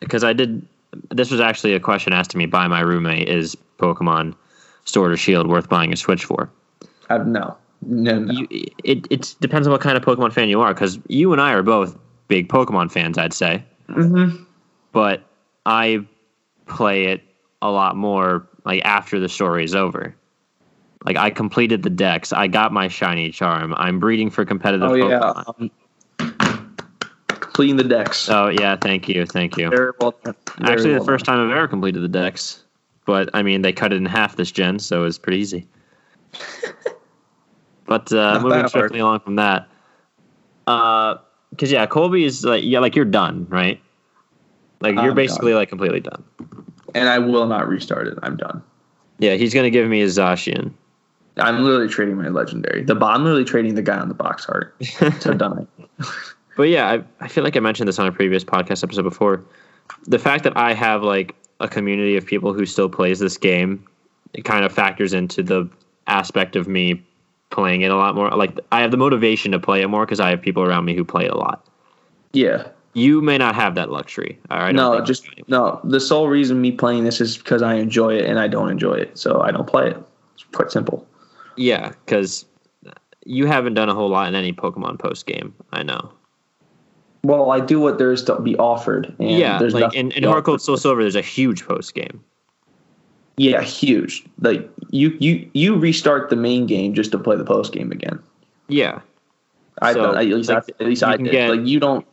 because I did, this was actually a question asked to me by my roommate: Is Pokemon Sword or Shield worth buying a Switch for? I, no, no, no. You, it it depends on what kind of Pokemon fan you are, because you and I are both big Pokemon fans, I'd say. Mhm. But I play it a lot more like after the story is over. Like I completed the dex, I got my shiny charm. I'm breeding for competitive Oh yeah, um, completing the dex. Oh yeah, thank you, thank you. Very well done. Very Actually, well the first time I've ever completed the dex. But I mean, they cut it in half this gen, so it's pretty easy. but uh, Not moving swiftly along from that, because yeah, Colby is like yeah, like you're done, right? Like you're I'm basically done. like completely done. done. and I will not restart it. I'm done. Yeah, he's gonna give me a Zacian. I'm literally trading my legendary. The I'm literally trading the guy on the box art. So done. But yeah, I, I feel like I mentioned this on a previous podcast episode before. The fact that I have like a community of people who still plays this game, it kind of factors into the aspect of me playing it a lot more. Like I have the motivation to play it more because I have people around me who play it a lot. Yeah. You may not have that luxury. All right. no, just no. The sole reason me playing this is because I enjoy it and I don't enjoy it, so I don't play it. It's quite simple. yeah, because you haven't done a whole lot in any Pokemon post game. I know. Well, I do what there is to be offered. And yeah, there's like in, in be Heart Gold offered. Soul Silver, there's a huge post game. Yeah, huge. Like you, you, you restart the main game just to play the post game again. Yeah. I So, at least like, I, at least I did. get- like you don't.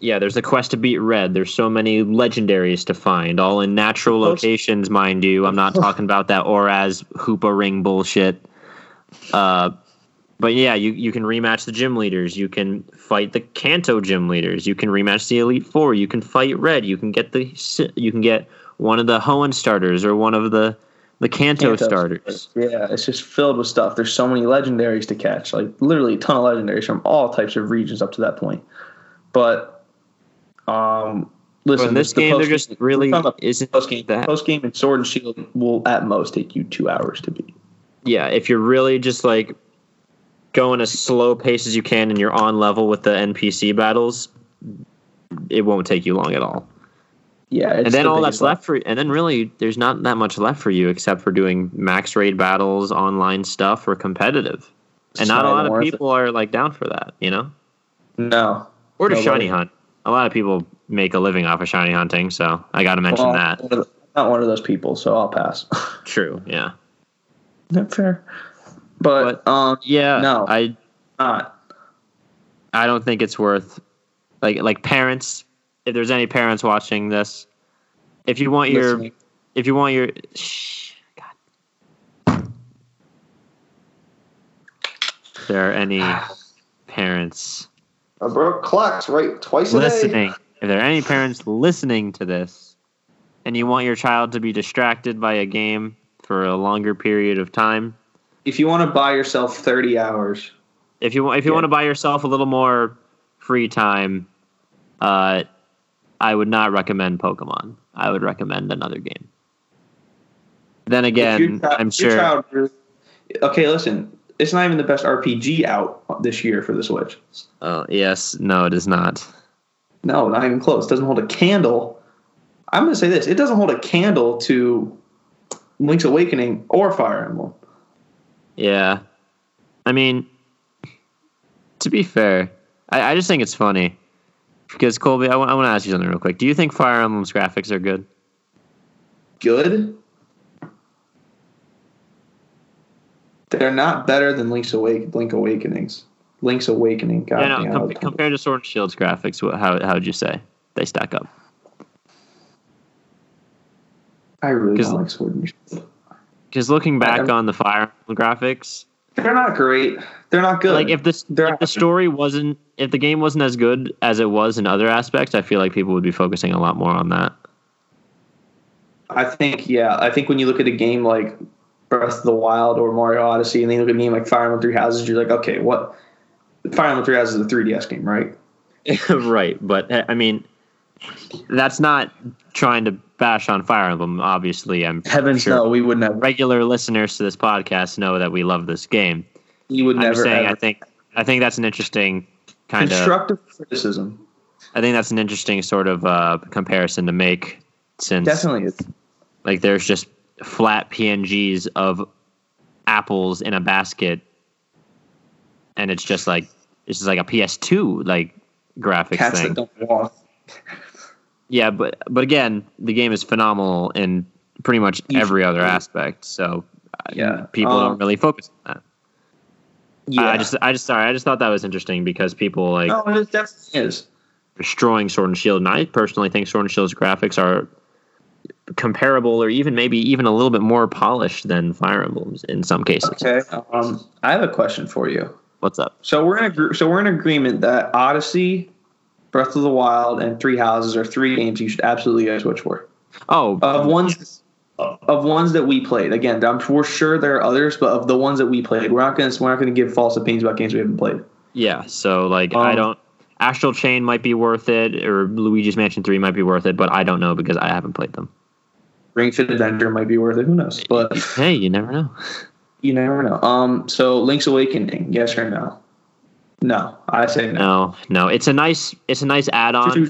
Yeah, there's a quest to beat Red. There's so many legendaries to find, all in natural Post- locations, mind you. I'm not talking about that ORAS Hoopa Ring bullshit. Uh, but yeah, you, you can rematch the gym leaders. You can fight the Kanto gym leaders. You can rematch the Elite Four. You can fight Red. You can get the you can get one of the Hoenn starters or one of the the Kanto, Kanto starters. Yeah, it's just filled with stuff. There's so many legendaries to catch. Like literally a ton of legendaries from all types of regions up to that point. But um, listen, in this the game, post- just really isn't post game. that. Post game and Sword and Shield will at most take you two hours to beat. yeah, if you're really just like going as slow pace as you can and you're on level with the NPC battles, it won't take you long at all. Yeah, it's and then the all that's left for and then really there's not that much left for you except for doing max raid battles, online stuff, or competitive. And It's not a lot of worth it. people are like down for that, you know? No. Or to Nobody. shiny hunt. A lot of people make a living off of shiny hunting, so I got to mention Well, that. I'm one of the- not one of those people, so I'll pass. True, yeah. Not fair. But, um, Yeah, No. I not. I don't think it's worth like like parents. If there's any parents watching this, if you want your Listening. if you want your shh, God. If there are any parents I broke clocks right twice listening, if there are any parents listening to this, and you want your child to be distracted by a game for a longer period of time, If you want to buy yourself 30 hours, if you want if you Yeah. want to buy yourself a little more free time, uh, I would not recommend Pokemon. I would recommend another game. Then again, I'm sure. child okay, listen, it's not even the best RPG out this year for the Switch. Oh yes, no, it is not. No, not even close. It doesn't hold a candle. I'm going to say this it doesn't hold a candle to Link's Awakening or Fire Emblem. Yeah, I mean, to be fair, I, I just think it's funny because Colby, I want to ask you something real quick. Do you think Fire Emblem's graphics are good? Good. They're not better than Link's Awake, Link Awakenings. Link's Awakening. God yeah, no, com- compared to Sword and Shield's graphics, what, how how would you say they stack up? I really don't like Sword and Shield. Because looking back I'm- on the Fire Emblem graphics, They're not great. They're not good. like if They're if the story wasn't if the game wasn't as good as it was in other aspects, I feel like people would be focusing a lot more on that. I think yeah, I think when you look at a game like Breath of the Wild or Mario Odyssey, and then you look at a game like Fire Emblem Three Houses, you're like, okay, what? Fire Emblem Three Houses is a 3DS game, right? right, but uh, I mean, that's not trying to bash on Fire Emblem. Obviously, I'm Heavens sure no, we would never. regular listeners to this podcast know that we love this game. You would I'm never. saying, ever. I think I think that's an interesting kind of. constructive criticism I think that's an interesting sort of uh, comparison to make, since definitely is. like there's just flat PNGs of apples in a basket, and it's just like it's just like a PS2 like graphics Cats thing. that don't walk. Yeah, but but again, the game is phenomenal in pretty much every other aspect. So uh, Yeah, people um, don't really focus on that. Yeah, I just I just sorry I just thought that was interesting because people like no, it definitely is. destroying Sword and Shield, and I personally think Sword and Shield's graphics are comparable or even maybe even a little bit more polished than Fire Emblems in some cases. Okay. Um, I have a question for you. What's up? So we're in a gr- so we're in agreement that Odyssey, Breath of the Wild, and Three Houses are three games you should absolutely go Switch for. Oh, Of ones of ones that we played. Again, I'm we're sure there are others, but of the ones that we played, we're not gonna we're not gonna give false opinions about games we haven't played. yeah. So like I Um, don't. Astral Chain might be worth it, or Luigi's Mansion Three might be worth it, but I don't know because I haven't played them. Ring Fit Adventure might be worth it. Who knows? But Hey, you never know. you never know. Um. So Link's Awakening, yes or no? No, I say no. No, no. It's a nice. It's a nice add-on. Too,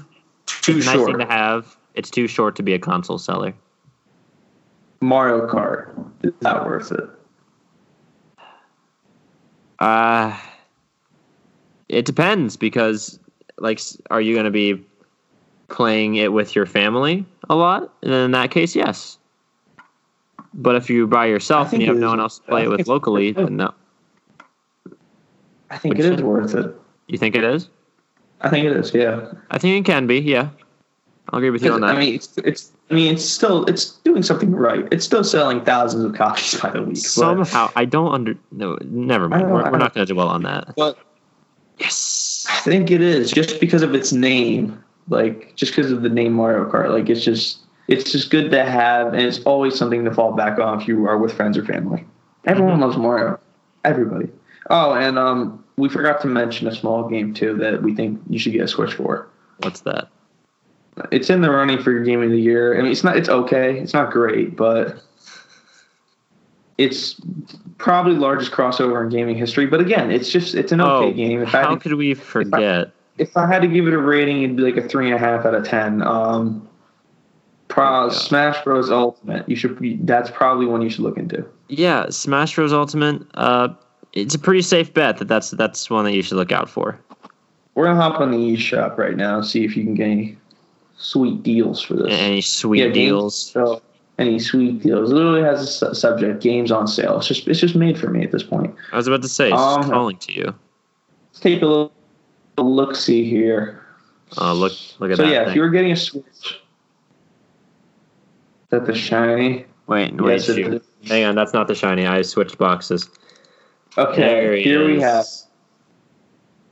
too it's a nice thing short. to have. It's too short to be a console seller. Mario Kart is not worth it. Uh it depends because like are you going to be playing it with your family a lot? And in that case, yes. But if you're by yourself and you have no one else to play it with locally, then no. I think What'd it you is say? worth it. You think it is? I think it is. Yeah. I think it can be, yeah. I'll agree with you on that. I mean, it's, it's. I mean, it's still. It's doing something right. It's still selling thousands of copies by the week. but- Somehow I don't under no never mind. We're, we're not don't- going to dwell on that. But Yes. I think it is just because of its name. Like just because of the name Mario Kart. Like it's just. It's just good to have, and it's always something to fall back on if you are with friends or family. Everyone mm-hmm. loves Mario. Everybody. Oh, and um, we forgot to mention a small game too that we think you should get a Switch for. What's that? It's in the running for your game of the year. I mean, it's not. It's okay. It's not great, but it's probably largest crossover in gaming history. But again, it's just it's an okay oh, game. If how to, could we forget? if I had to give it a rating, it'd be like a three and a half out of ten. Um, pro, Yeah. Smash Bros. Ultimate. You should. Be, that's probably one you should look into. Yeah, Smash Bros. Ultimate. Uh, it's a pretty safe bet that that's that's one that you should look out for. We're gonna hop on the eShop right now and see if you can get any sweet deals for this. Any sweet Yeah, games- deals? So any sweet deals. It literally has a su- subject: games on sale. It's just it's just made for me at this point. I was about to say, it's Um, calling to you. Let's take a little look. See here. Oh, look, look at so that. yeah, thing. if you were getting a Switch, is that the shiny? wait, wait, Yes, it shoot. is. Hang on, that's not the shiny. I switched boxes. Okay, he here we have.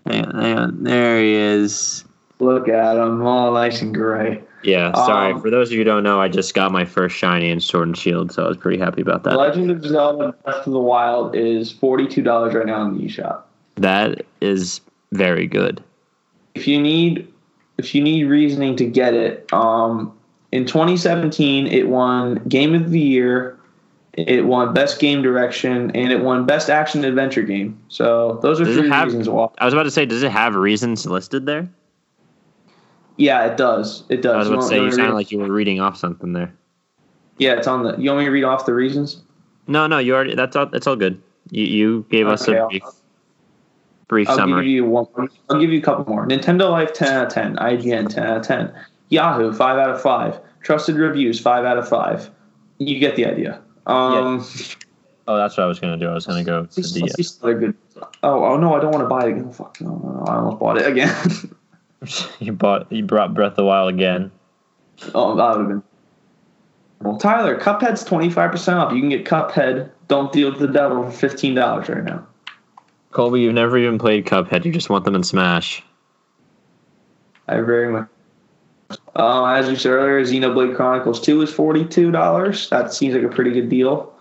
Hang on, hang on. There he is. Look at him, all nice and gray. Yeah, sorry. Um, For those of you who don't know, I just got my first shiny in Sword and Shield, so I was pretty happy about that. Legend of Zelda: Breath of the Wild is forty-two dollars right now in the eShop. That is very good. if you need if you need reasoning to get it, um, in 2017 it won Game of the Year, it won Best Game Direction, and it won Best Action Adventure Game. So those are Does three have- reasons why. I was about to say, does it have reasons listed there? Yeah, it does. It does. I was about to say, you sounded like you were reading off something there. yeah, it's on the. You want me to read off the reasons? No, no, you already. That's all. That's all good. You you gave us Okay, a I'll- brief, brief I'll summary. give you one. I'll give you a couple more. Nintendo Life 10 out of 10. IGN 10 out of 10. Yahoo 5 out of 5. Trusted reviews 5 out of 5. You get the idea. Um, Oh, that's what I was gonna do. I was gonna go to the. good. Oh, oh no, I don't want to buy it again. Fuck no, no, no, I almost bought it again. you bought. You brought Breath of the Wild again. oh, that would have been. Well, Tyler, Cuphead's twenty five percent off. You can get Cuphead. Don't deal with the devil for fifteen dollars right now. Colby, you've never even played Cuphead. You just want them in Smash. I very much. Uh, as we said earlier, Xenoblade Chronicles Two is forty two dollars. That seems like a pretty good deal.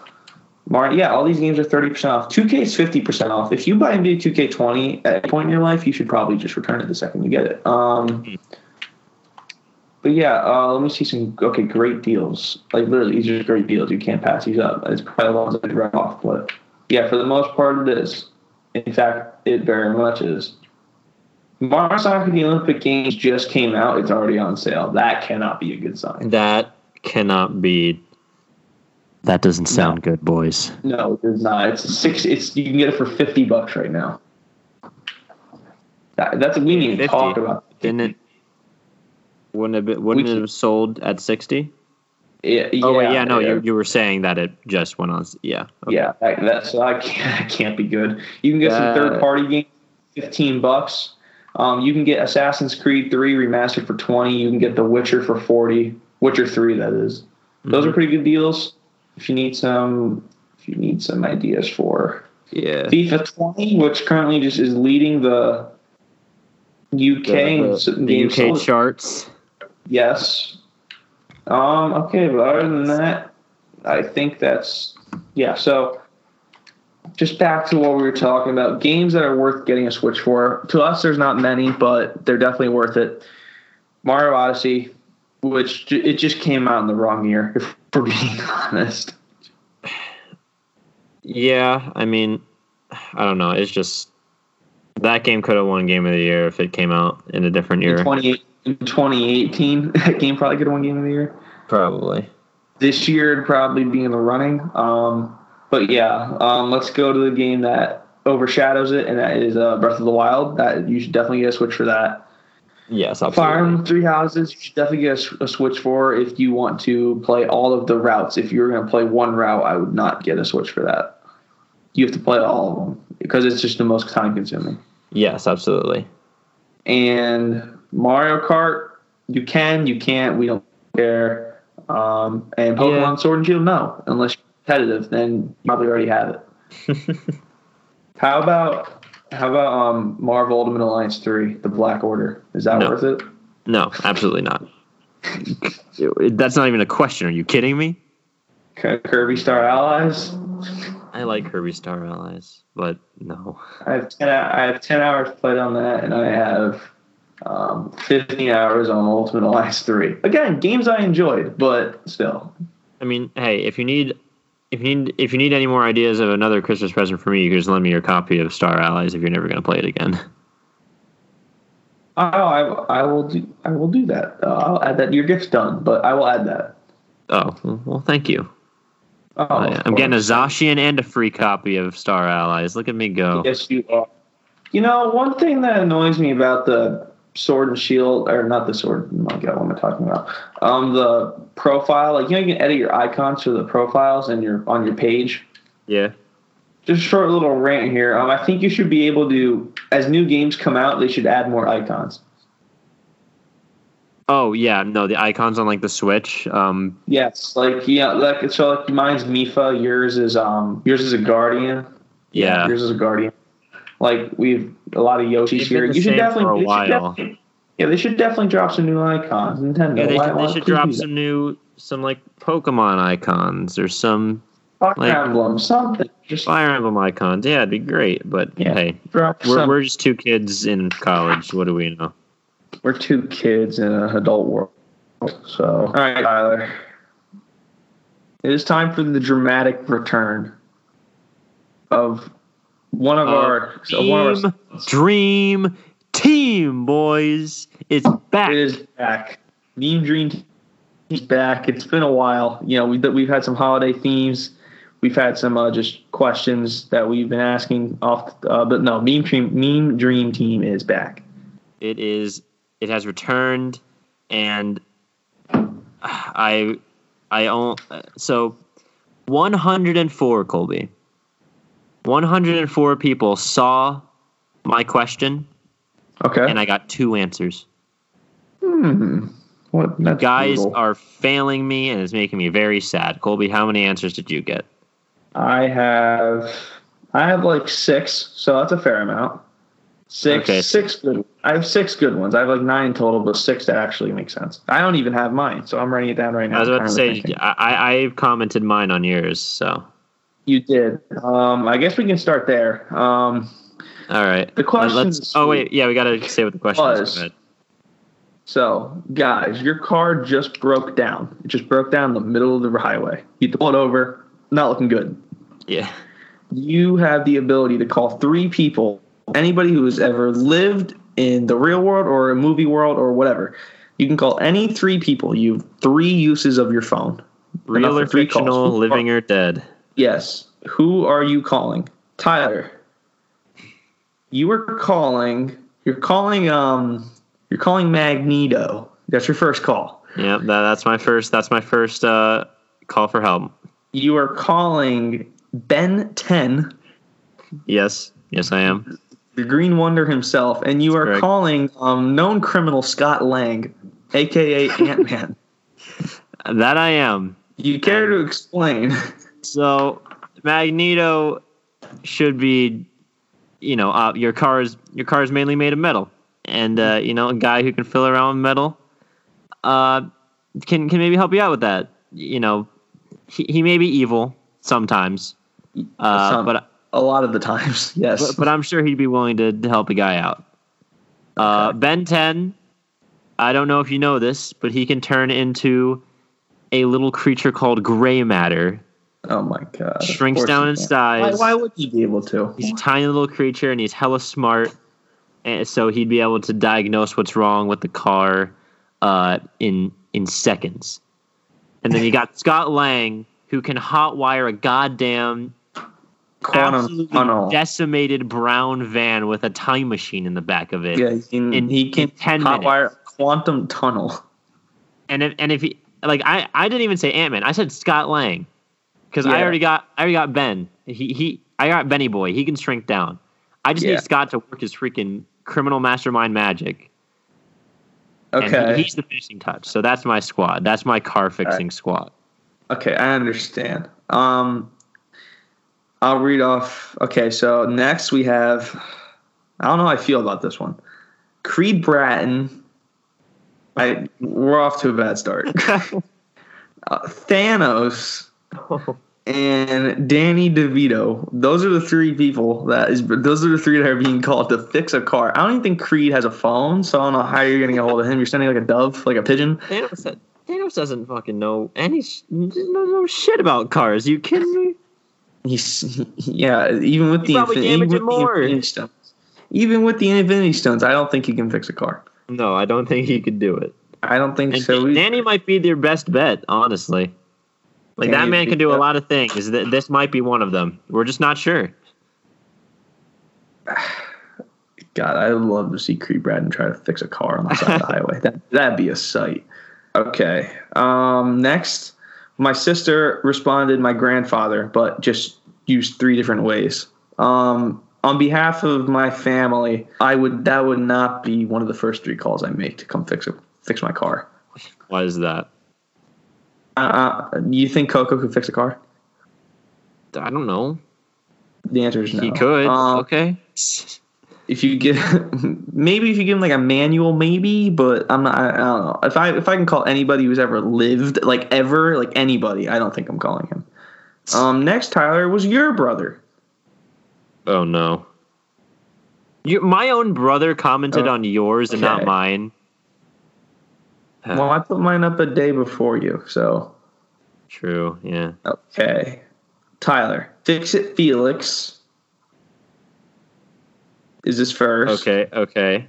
Mar- yeah, all these games are thirty percent off. Two K is fifty percent off. If you buy NBA Two K twenty at any point in your life, you should probably just return it the second you get it. Um, but yeah, uh, let me see some. Okay, great deals. Like literally, these are great deals. You can't pass these up. It's probably the ones that I off. But yeah, for the most part, it is. In fact, it very much is. Mario Sonic and the Olympic Games just came out. It's already on sale. That cannot be a good sign. That cannot be. That doesn't sound good, boys. No, it is not. It's six. It's you can get it for fifty bucks right now. That, that's we need to 50. talk about. Didn't it? Wouldn't it? Be, wouldn't We it have sold at sixty? Yeah, Oh wait, yeah, no, yeah. you you were saying that it just went on. Yeah, okay. Yeah, that, that's that can't, that can't be good. You can get some Uh, third party games, fifteen bucks. Um, you can get Assassin's Creed three remastered for twenty. You can get The Witcher for forty. Witcher three, that is. Those are pretty good deals. If you need some, if you need some ideas for yeah. FIFA twenty, which currently just is leading the UK The, the, the UK sold. charts. Yes. Um, okay, but other than that, I think that's yeah, so just back to what we were talking about. Games that are worth getting a Switch for. To us there's not many, but they're definitely worth it. Mario Odyssey, which it just came out in the wrong year, if we're being honest. Yeah, I mean, I don't know. It's just that game could have won Game of the Year if it came out in a different In year. 28 in 2018, that game probably could have won Game of the Year. Probably. this year it'd probably be in the running. Um, but yeah, um, let's go to the game that overshadows it, and that is uh, Breath of the Wild. That you should definitely get a switch for that. Yes, Fire absolutely. Emblem Three Houses, you should definitely get a switch for if you want to play all of the routes. If you're going to play one route, I would not get a switch for that. You have to play all of them because it's just the most time consuming. Yes, absolutely. And Mario Kart, you can, you can't, we don't care. Um, and Pokemon Yeah. Sword and Shield, no, unless competitive, then probably already have it. how about how about um, Marvel Ultimate Alliance three, the Black Order? Is that No. worth it? No, absolutely not. That's not even a question. Are you kidding me? K- Kirby Star Allies. I like Kirby Star Allies, but no. I have ten. I have ten hours played on that, and I have um, fifteen hours on Ultimate Alliance three. Again, games I enjoyed, but still, I mean, hey, if you need if you need if you need any more ideas of another Christmas present for me, you can just lend me your copy of Star Allies if you're never going to play it again. Oh, I, I will do. I will do that. Uh, I'll add that. Your gift's done, but I will add that. Oh, well, thank you. Oh, of I'm getting a. Zacian and a free copy of Star Allies. Look at me go. Yes, you are. You know, one thing that annoys me about the sword and shield, or not the sword. Oh my God, what am I talking about? Um, the profile. Like you know, you can edit your icons for the profiles and your on your page. Yeah. Just a short little rant here. Um, I think you should be able to, as new games come out, they should add more icons. Oh yeah, no, the icons on like the Switch. Um, Yes, like yeah, like so like mine's Mipha, yours is um yours is a guardian. yeah. yours is a guardian. Like we've a lot of Yoshis here. You should definitely for a while. yeah, they should definitely drop some new icons. Nintendo. Yeah, they, why, should- why they should drop some new, some like Pokemon icons or some Fire like- Emblem, something. Just Fire Emblem icons. Yeah, it'd be great. But Yeah. hey, we're, some. we're just two kids in college. What do we know? We're two kids in an adult world. So, all right, Tyler. It is time for the dramatic return of one of Uh, our one of our. Dream Team, boys. It's back. It is back. Meme Dream is back. It's been a while. You know, we've we've had some holiday themes. We've had some uh, just questions that we've been asking off. Uh, but no, Meme Dream Meme Dream Team is back. It is. It has returned, and I, I own. So, one hundred and four, Colby. One hundred and four people saw my question, Okay. and I got two answers. Hmm. What? That's Guys brutal. are failing me, and it's making me very sad. Colby, how many answers did you get? I have I have like six, so that's a fair amount. Six, Okay. six good. I have six good ones. I have like nine total, but six that actually make sense. I don't even have mine, so I'm writing it down right now. I was about to say. I, I I commented mine on yours, so you did. Um, I guess we can start there. Um, all right. The question. Oh wait, yeah, we gotta say what the question is. Was. Ahead. so, guys, your car just broke down. It just broke down in the middle of the highway. You pulled over. Not looking good. Yeah. you have the ability to call three people, anybody who has ever lived in the real world or a movie world or whatever. You can call any three people. You have three uses of your phone. Real or calls. fictional, Who living or dead. Yes. Who are you calling? Tyler. You are calling. You're calling. Um. You're calling Magneto. That's your first call. Yeah, that, that's my first. That's my first uh, call for help. You are calling Ben Ten. Yes, yes, I am. the Green Wonder himself, and you are correct. calling um, known criminal Scott Lang, aka Ant Man. That I am. You care to explain? So Magneto should be, you know, uh, your car's your car's mainly made of metal, and uh, you know, a guy who can fill around with metal, uh, can can maybe help you out with that. You know, he, he may be evil sometimes, uh, Some- but a lot of the times, yes. but, but I'm sure he'd be willing to, to help a guy out. Uh, Okay. Ben 10, I don't know if you know this, but he can turn into a little creature called gray matter. Oh my god! Shrinks down in size. Why, why would he be able to? He's a tiny little creature and he's hella smart. And so he'd be able to diagnose what's wrong with the car uh, in in seconds. And then you got Scott Lang, who can hotwire a goddamn Quantum absolutely tunnel. decimated brown van with a time machine in the back of it. Yeah, he can. in- he can in 10 hotwire a quantum tunnel. And if and if he like I I didn't even say Ant Man. I said Scott Lang because I already got I already got Ben. He he I got Benny Boy. He can shrink down. I just Yeah. need Scott to work his freaking criminal mastermind magic. Okay. he, he's the finishing touch. So that's my squad. That's my car fixing squad. Okay, I understand. Um, I'll read off. Okay, so next we have. I don't know how I feel about this one. Creed Bratton. I we're off to a bad start. uh, Thanos and Danny DeVito. Those are the three people that is. Those are the three that are being called to fix a car. I don't even think Creed has a phone, so I don't know how you're gonna get a hold of him. You're sending like a dove, like a pigeon. Thanos, Thanos doesn't fucking know any no, no shit about cars. You kidding me? He's yeah, even with He the probably infin- even with it the. Infinity Stones, even with the Infinity Stones, I don't think he can fix a car. No, I don't think he could do it. I don't think And so. Danny might be their best bet, honestly. Like that man can do a lot of things. This might be one of them. We're just not sure. God, I'd love to see Creed Bratton try to fix a car on the side of the highway. That that'd be a sight. Okay. Um, next, my sister responded my grandfather, but just used three different ways. Um, on behalf of my family, I would that would not be one of the first three calls I make to come fix a, fix my car. Why is that? Uh, you think Coco could fix a car? I don't know. The answer is no. He could. Um, okay. if you give maybe if you give him like a manual maybe but i'm not I, I don't know if i if i can call anybody who's ever lived like ever like anybody i don't think i'm calling him um next tyler was your brother Oh no. You, my own brother commented Oh, on yours and not mine. Uh, well i put mine up a day before you so True. Yeah. okay tyler fix it felix is this first Okay. Okay.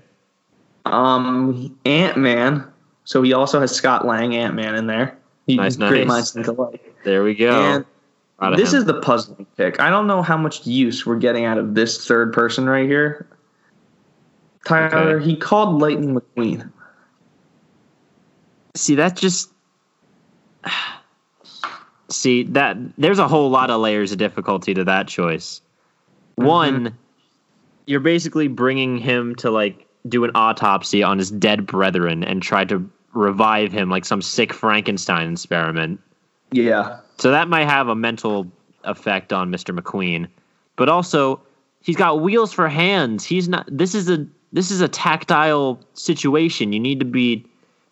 um ant-man so he also has scott lang ant-man in there He- Nice, great nice. minds think alike There we go. and this is the puzzling pick. I don't know how much use we're getting out of this third person right here. Tyler, Okay. he called Lightning McQueen. See that just see that there's a whole lot of layers of difficulty to that choice mm-hmm. one you're basically bringing him to like do an autopsy on his dead brethren and try to revive him like some sick Frankenstein experiment. Yeah. So that might have a mental effect on Mr. McQueen. But also, he's got wheels for hands. He's not this is a this is a tactile situation. You need to be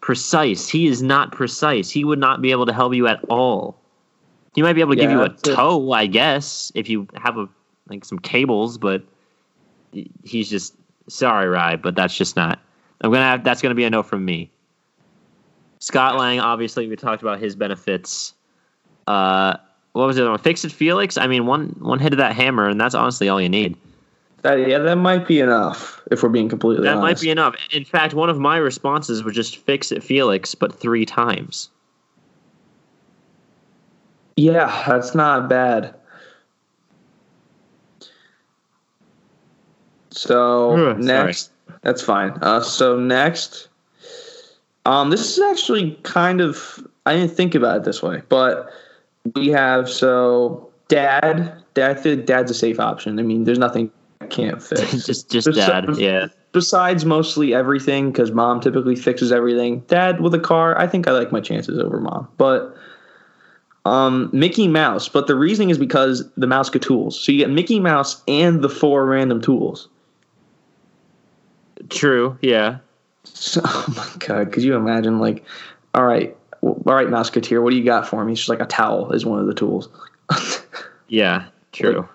precise. He is not precise. He would not be able to help you at all. He might be able to give you a that's it. I guess, if you have a like some cables, but he's just sorry, Rye, but that's just not. I'm gonna have that's gonna be a no from me. Scott Lang, obviously, we talked about his benefits. Uh, what was the other one? Fix it, Felix. I mean, one one hit of that hammer, and that's honestly all you need. That, yeah, that might be enough if we're being completely That might be enough. In fact, one of my responses was just fix it, Felix, but three times. Yeah, that's not bad. So Ugh, sorry. next, that's fine. Uh, so next, um, this is actually kind of I didn't think about it this way, but we have so dad. Dad, I like dad's a safe option. I mean, there's nothing can't fix. just just There's dad. some- Yeah. Besides mostly everything, because mom typically fixes everything. Dad with a car, I think I like my chances over mom. But um, Mickey Mouse, but the reasoning is because the mouse get tools. So you get Mickey Mouse and the four random tools. True. Yeah. So, oh my god, could you imagine? Like, all right, all right, Mouseketeer, what do you got for me? It's just like a towel is one of the tools. Yeah. True.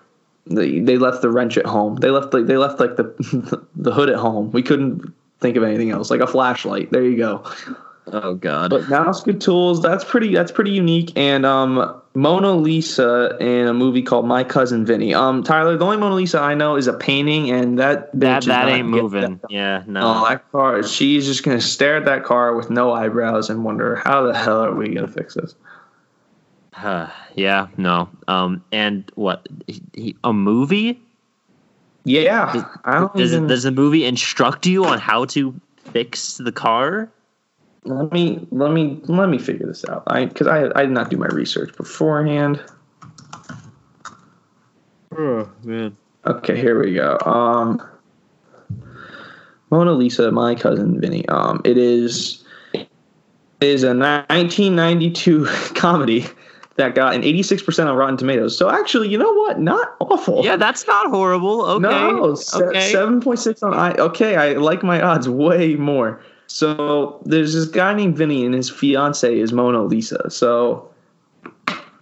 They they left the wrench at home. They left like they left like the the hood at home. We couldn't think of anything else. Like a flashlight. There you go. Oh God. But mouse good tools. That's pretty. That's pretty unique. And um, Mona Lisa in a movie called My Cousin Vinny. Um, Tyler, the only Mona Lisa I know is a painting, and that bitch that is that ain't moving. that- Yeah. No. Oh, that car. She's just gonna stare at that car with no eyebrows and wonder how the hell are we gonna fix this? yeah. No. Um. And what? He, he, a movie? Yeah, I don't Does even. does the movie instruct you on how to fix the car? let me let me let me figure this out. I because I I did not do my research beforehand. Oh man. Okay, here we go. Um, Mona Lisa, my cousin Vinny. Um, it is it is a 1992 comedy that got an 86% on Rotten Tomatoes. So actually, you know what? Not awful. Yeah, that's not horrible. Okay. No, okay. 7.6 on I. Okay, I like my odds way more. So there's this guy named Vinny, and his fiance is Mona Lisa. So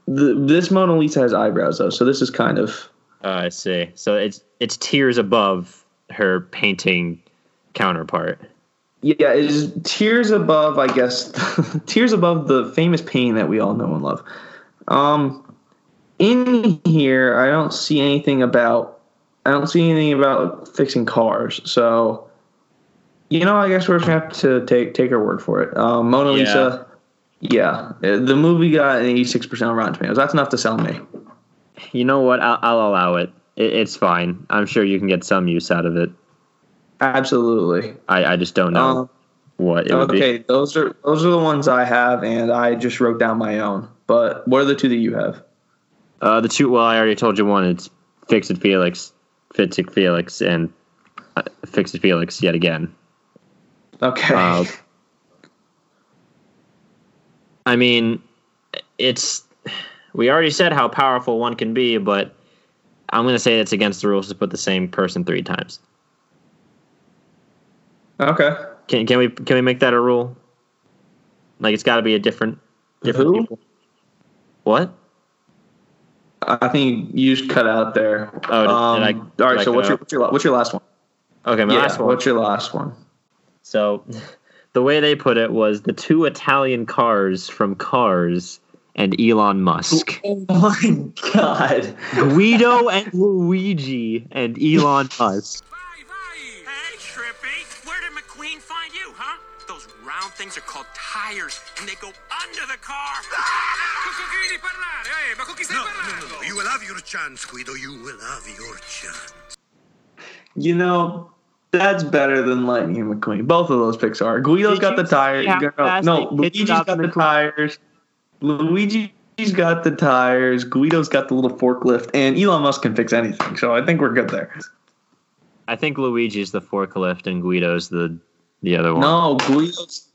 the, this Mona Lisa has eyebrows though. So this is kind of Oh, I see. So it's it's tiers above her painting counterpart. Yeah, it is tears above, I guess, tears above the famous painting that we all know and love. Um, in here, I don't see anything about, I don't see anything about fixing cars. So, you know, I guess we're just gonna have to take take her word for it. Um, Mona Yeah. Lisa, yeah, uh, the movie got an eighty six percent on Rotten Tomatoes. That's enough to sell me. You know what? I'll, I'll allow it. it. It's fine. I'm sure you can get some use out of it. Absolutely. I, I just don't know Um, what it would okay, those are those are the ones I have, and I just wrote down my own. But what are the two that you have? Uh, the two. Well, I already told you one. It's Fix It Felix, Fix It Felix, and uh, Fix It Felix yet again. Okay. Uh, I mean, it's. We already said how powerful one can be, but I'm going to say it's against the rules to put the same person three times. okay. Can can we can we make that a rule? Like it's got to be a different different Who? people. What? I think you just cut out there. Oh, did- did I- all right. I so what's your, what's your what's your last one? Okay, my yeah. last one. What's your last one? So, the way they put it was the two Italian cars from Cars and Elon Musk. Oh my god. Guido and Luigi and Elon Musk. Things are called tires, and they go under the car. Ah! Eh, no, no, no, no. You will have your chance, Guido. You will have your chance. You know, that's better than Lightning McQueen. Both of those picks are. Guido's Did got the tires. No, fast no they pitched Luigi's up got the the tires. Luigi's got the tires. Guido's got the little forklift, and Elon Musk can fix anything. So I think we're good there. I think Luigi's the forklift and Guido's the the other one. No, Guido's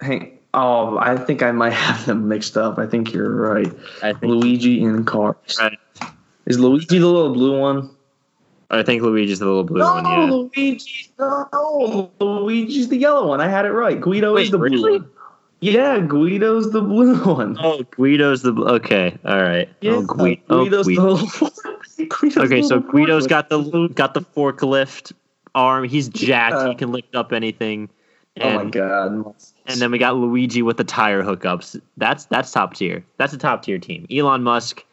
Hang. Oh, I think I might have them mixed up. I think you're right. I think. Luigi and Cars. Right. Is Luigi the little blue one? I think Luigi's the little blue no, one. Yeah. Luigi. No, Luigi's the yellow one. I had it right. Guido is Wait, the blue one. Yeah, Guido's the blue one. Oh, Guido's the okay. All right. Yeah, oh, Gui- oh, Guido's Gui- the. Guido's Okay, so Guido's got the got the forklift arm. He's jacked. Yeah. He can lift up anything. Oh my god. And then we got Luigi with the tire hookups. That's that's top tier. That's a top tier team. Elon Musk.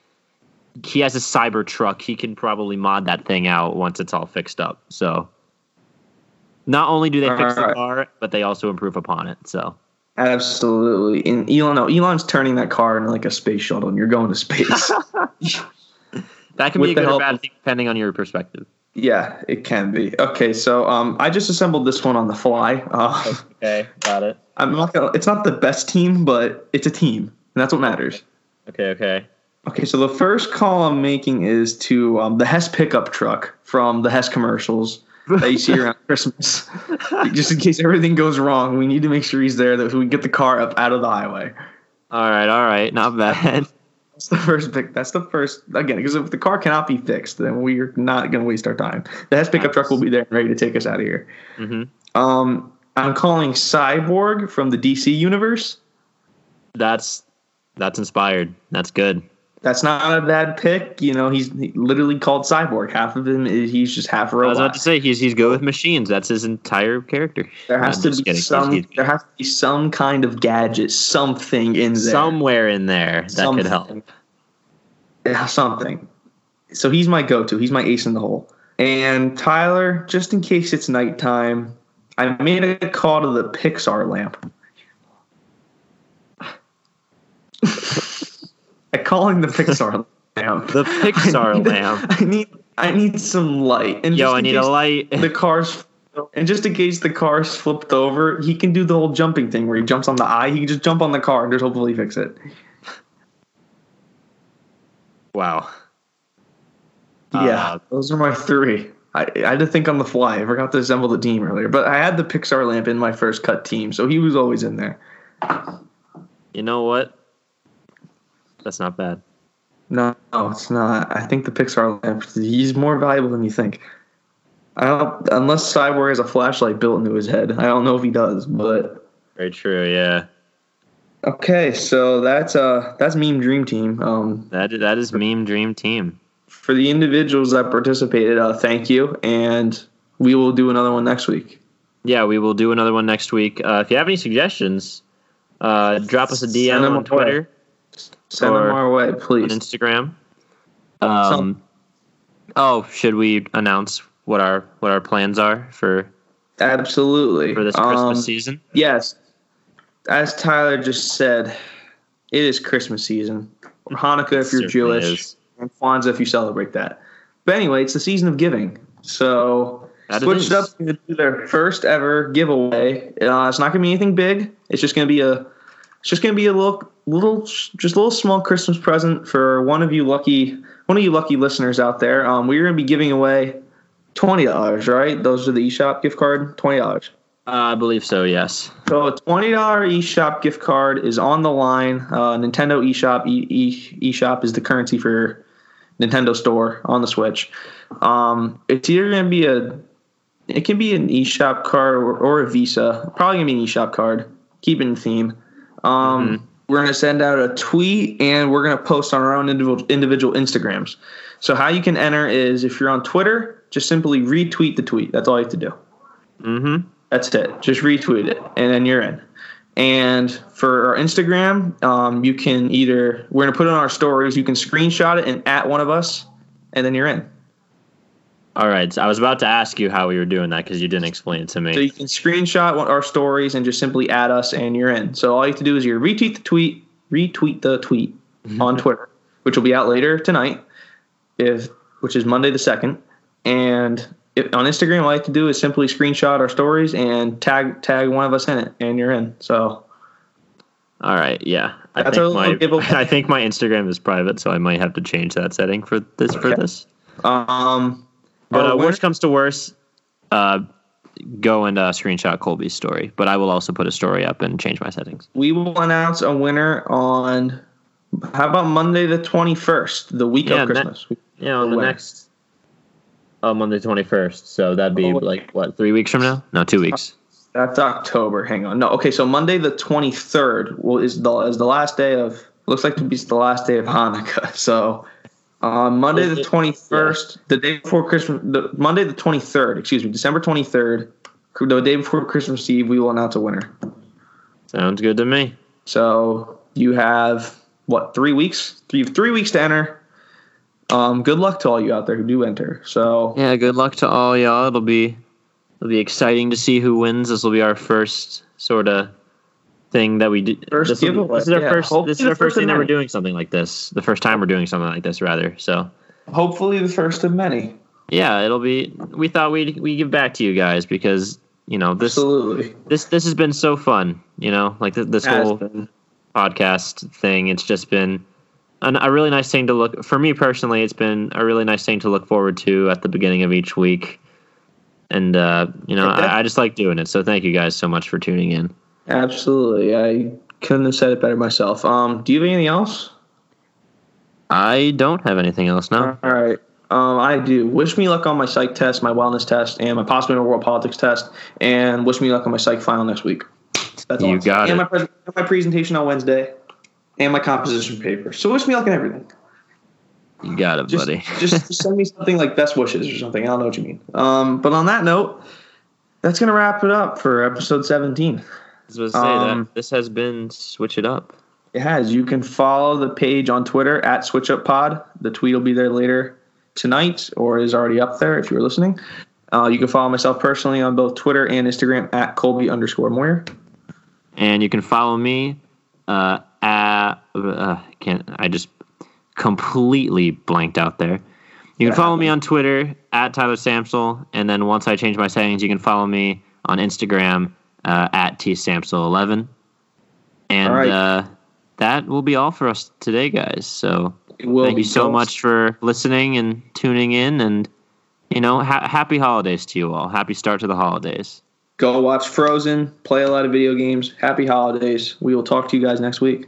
He has a cyber truck. He can probably mod that thing out once it's all fixed up. So, not only do they fix the car, but they also improve upon it. So, Absolutely. And Elon, no, Elon's turning that car into like a space shuttle, and you're going to space. that can With be a good or bad thing depending on your perspective. Yeah, it can be. Okay, so um, I just assembled this one on the fly. Uh, Okay, got it. I'm not gonna. It's not the best team, but it's a team, and that's what matters. Okay, okay. Okay, so the first call I'm making is to um, the Hess pickup truck from the Hess commercials that you see around Christmas. Just in case everything goes wrong, we need to make sure he's there that we can get the car up out of the highway. All right, all right. Not bad. That's the first pick. That's the first again because if the car cannot be fixed, then we're not going to waste our time. The Hess pickup truck will be there and ready to take us out of here. hmm Um, I'm calling Cyborg from the DC universe. That's that's inspired. That's good. That's not a bad pick. You know, he's literally called Cyborg. Half of him is he's just half robot. I was about to say he's he's good with machines. That's his entire character. There has I'm to be kidding. He's- some. he's- There has to be some kind of gadget, something in there. somewhere in there that Something. could help. Yeah, something. So he's my go-to. He's my ace in the hole. And Tyler, just in case it's nighttime, I made a call to the Pixar lamp. Calling the Pixar lamp. The Pixar I need- lamp. I need. I need some light. And Yo, I need a light. The car's. And just in case the car's flipped over, he can do the whole jumping thing where he jumps on the eye. He can just jump on the car and just hopefully fix it. Wow. Yeah, Uh, those are my three. I, I had to think on the fly. I forgot to assemble the team earlier, but I had the Pixar lamp in my first cut team, so he was always in there. You know what? That's not bad. No, no, it's not. I think the Pixar lamp. He's more valuable than you think. I don't unless Cyborg has a flashlight built into his head. I don't know if he does, but Very true. Yeah. okay. So that's uh that's meme dream team. Um, That that is meme dream team. for the individuals that participated, uh, thank you, and we will do another one next week. Yeah, we will do another one next week. Uh, if you have any suggestions, uh, drop us a DM on away. Send them our way, on please. Instagram. Um, oh, should we announce what our what our plans are for Absolutely. for this Christmas Um, season? Yes. As Tyler just said, it is Christmas season. Or Hanukkah if you're Jewish, is. and Kwanzaa if you celebrate that. But anyway, it's the season of giving. So That it switch is. it up to do their first ever giveaway. Uh, it's not gonna be anything big. It's just gonna be a it's just gonna be a little little just a little small Christmas present for one of you lucky one of you lucky listeners out there. Um, we're gonna be giving away twenty dollars, right? Those are the eShop gift card, twenty dollars. Uh, I believe so. Yes. So a twenty dollar eShop gift card is on the line. Uh, Nintendo eShop e, e, eShop is the currency for Nintendo Store on the Switch. Um, it's either gonna be a it can be an eShop card or, or a Visa. Probably gonna be an eShop card. Keep it in theme. Um, Mhm. We're gonna send out a tweet and we're gonna post on our own individual individual Instagrams. So how you can enter is if you're on Twitter, just simply retweet the tweet. That's all you have to do. Mm-hmm. That's it. Just retweet it, and then you're in. And for our Instagram, um, you can either we're gonna put it on our stories. You can screenshot it and at one of us, and then you're in. All right. So I was about to ask you how we were doing that because you didn't explain it to me. So you can screenshot our stories and just simply add us, and you're in. So all you have to do is you retweet the tweet, retweet the tweet on Twitter, which will be out later tonight, if which is Monday the second. And if, on Instagram, all you have to do is simply screenshot our stories and tag tag one of us in it, and you're in. So All right. Yeah. I That's think my giveaway. I think my Instagram is private, so I might have to change that setting for this for Okay. this. um. But uh, worst comes to worst, uh, go and uh, screenshot Colby's story, but I will also put a story up and change my settings. We will announce a winner on. How about Monday the twenty first, the week Yeah, of Christmas? Yeah, on the next. Oh, Monday twenty first. So that'd be Oh, like what three weeks from now? No, two weeks. That's October. Hang on. No, okay. So Monday the twenty third is the is the last day of. Looks like to be the last day of Hanukkah. So on Monday the twenty first, the day before Christmas, the Monday the twenty third. Excuse me, December twenty third, the day before Christmas Eve, we will announce a winner. Sounds good to me. So you have what three weeks? Three three weeks to enter. Um, good luck to all you out there who do enter. So Yeah, good luck to all y'all. It'll be it'll be exciting to see who wins. This will be our first sort of thing that we do. First this, will- this is our yeah. first. Hopefully This is our first first thing that we're doing something like this. The first time we're doing something like this, rather. So hopefully the first of many. yeah, it'll be. We thought we'd we give back to you guys because you know this Absolutely. this this has been so fun. You know, like th- this Has whole been. podcast thing. It's just been an, a really nice thing to look for me personally. It's been a really nice thing to look forward to at the beginning of each week, and uh, you know, I, I just like doing it. So thank you guys so much for tuning in. Absolutely. I couldn't have said it better myself. Um, do you have anything else? I don't have anything else now. All right. Um, I do. Wish me luck on my psych test, my wellness test, and my possibly world politics test, and wish me luck on my psych final next week. That's You all. got and it. My, pres- my presentation on Wednesday, and my composition paper. So wish me luck on everything. You got it, Just, buddy. just send me something like best wishes or something. I don't know what you mean. Um, but on that note, that's gonna wrap it up for episode 17. I was say um, that this has been switch it up. It has. You can follow the page on Twitter at SwitchUpPod. The tweet will be there later tonight or is already up there if you're listening. Uh, you can follow myself personally on both Twitter and Instagram at Colby underscore Moyer. and you can follow me uh, at uh, can't I just completely blanked out there. You can Yeah. follow me on Twitter at Tyler Samsel, and then once I change my settings, you can follow me on Instagram uh, at tsamsel11. And right. uh, that will be all for us today, guys. So thank you so much for listening and tuning in, and you know, ha- happy holidays to you all. Happy start to the holidays. Go watch Frozen, play a lot of video games. Happy holidays. We will talk to you guys next week.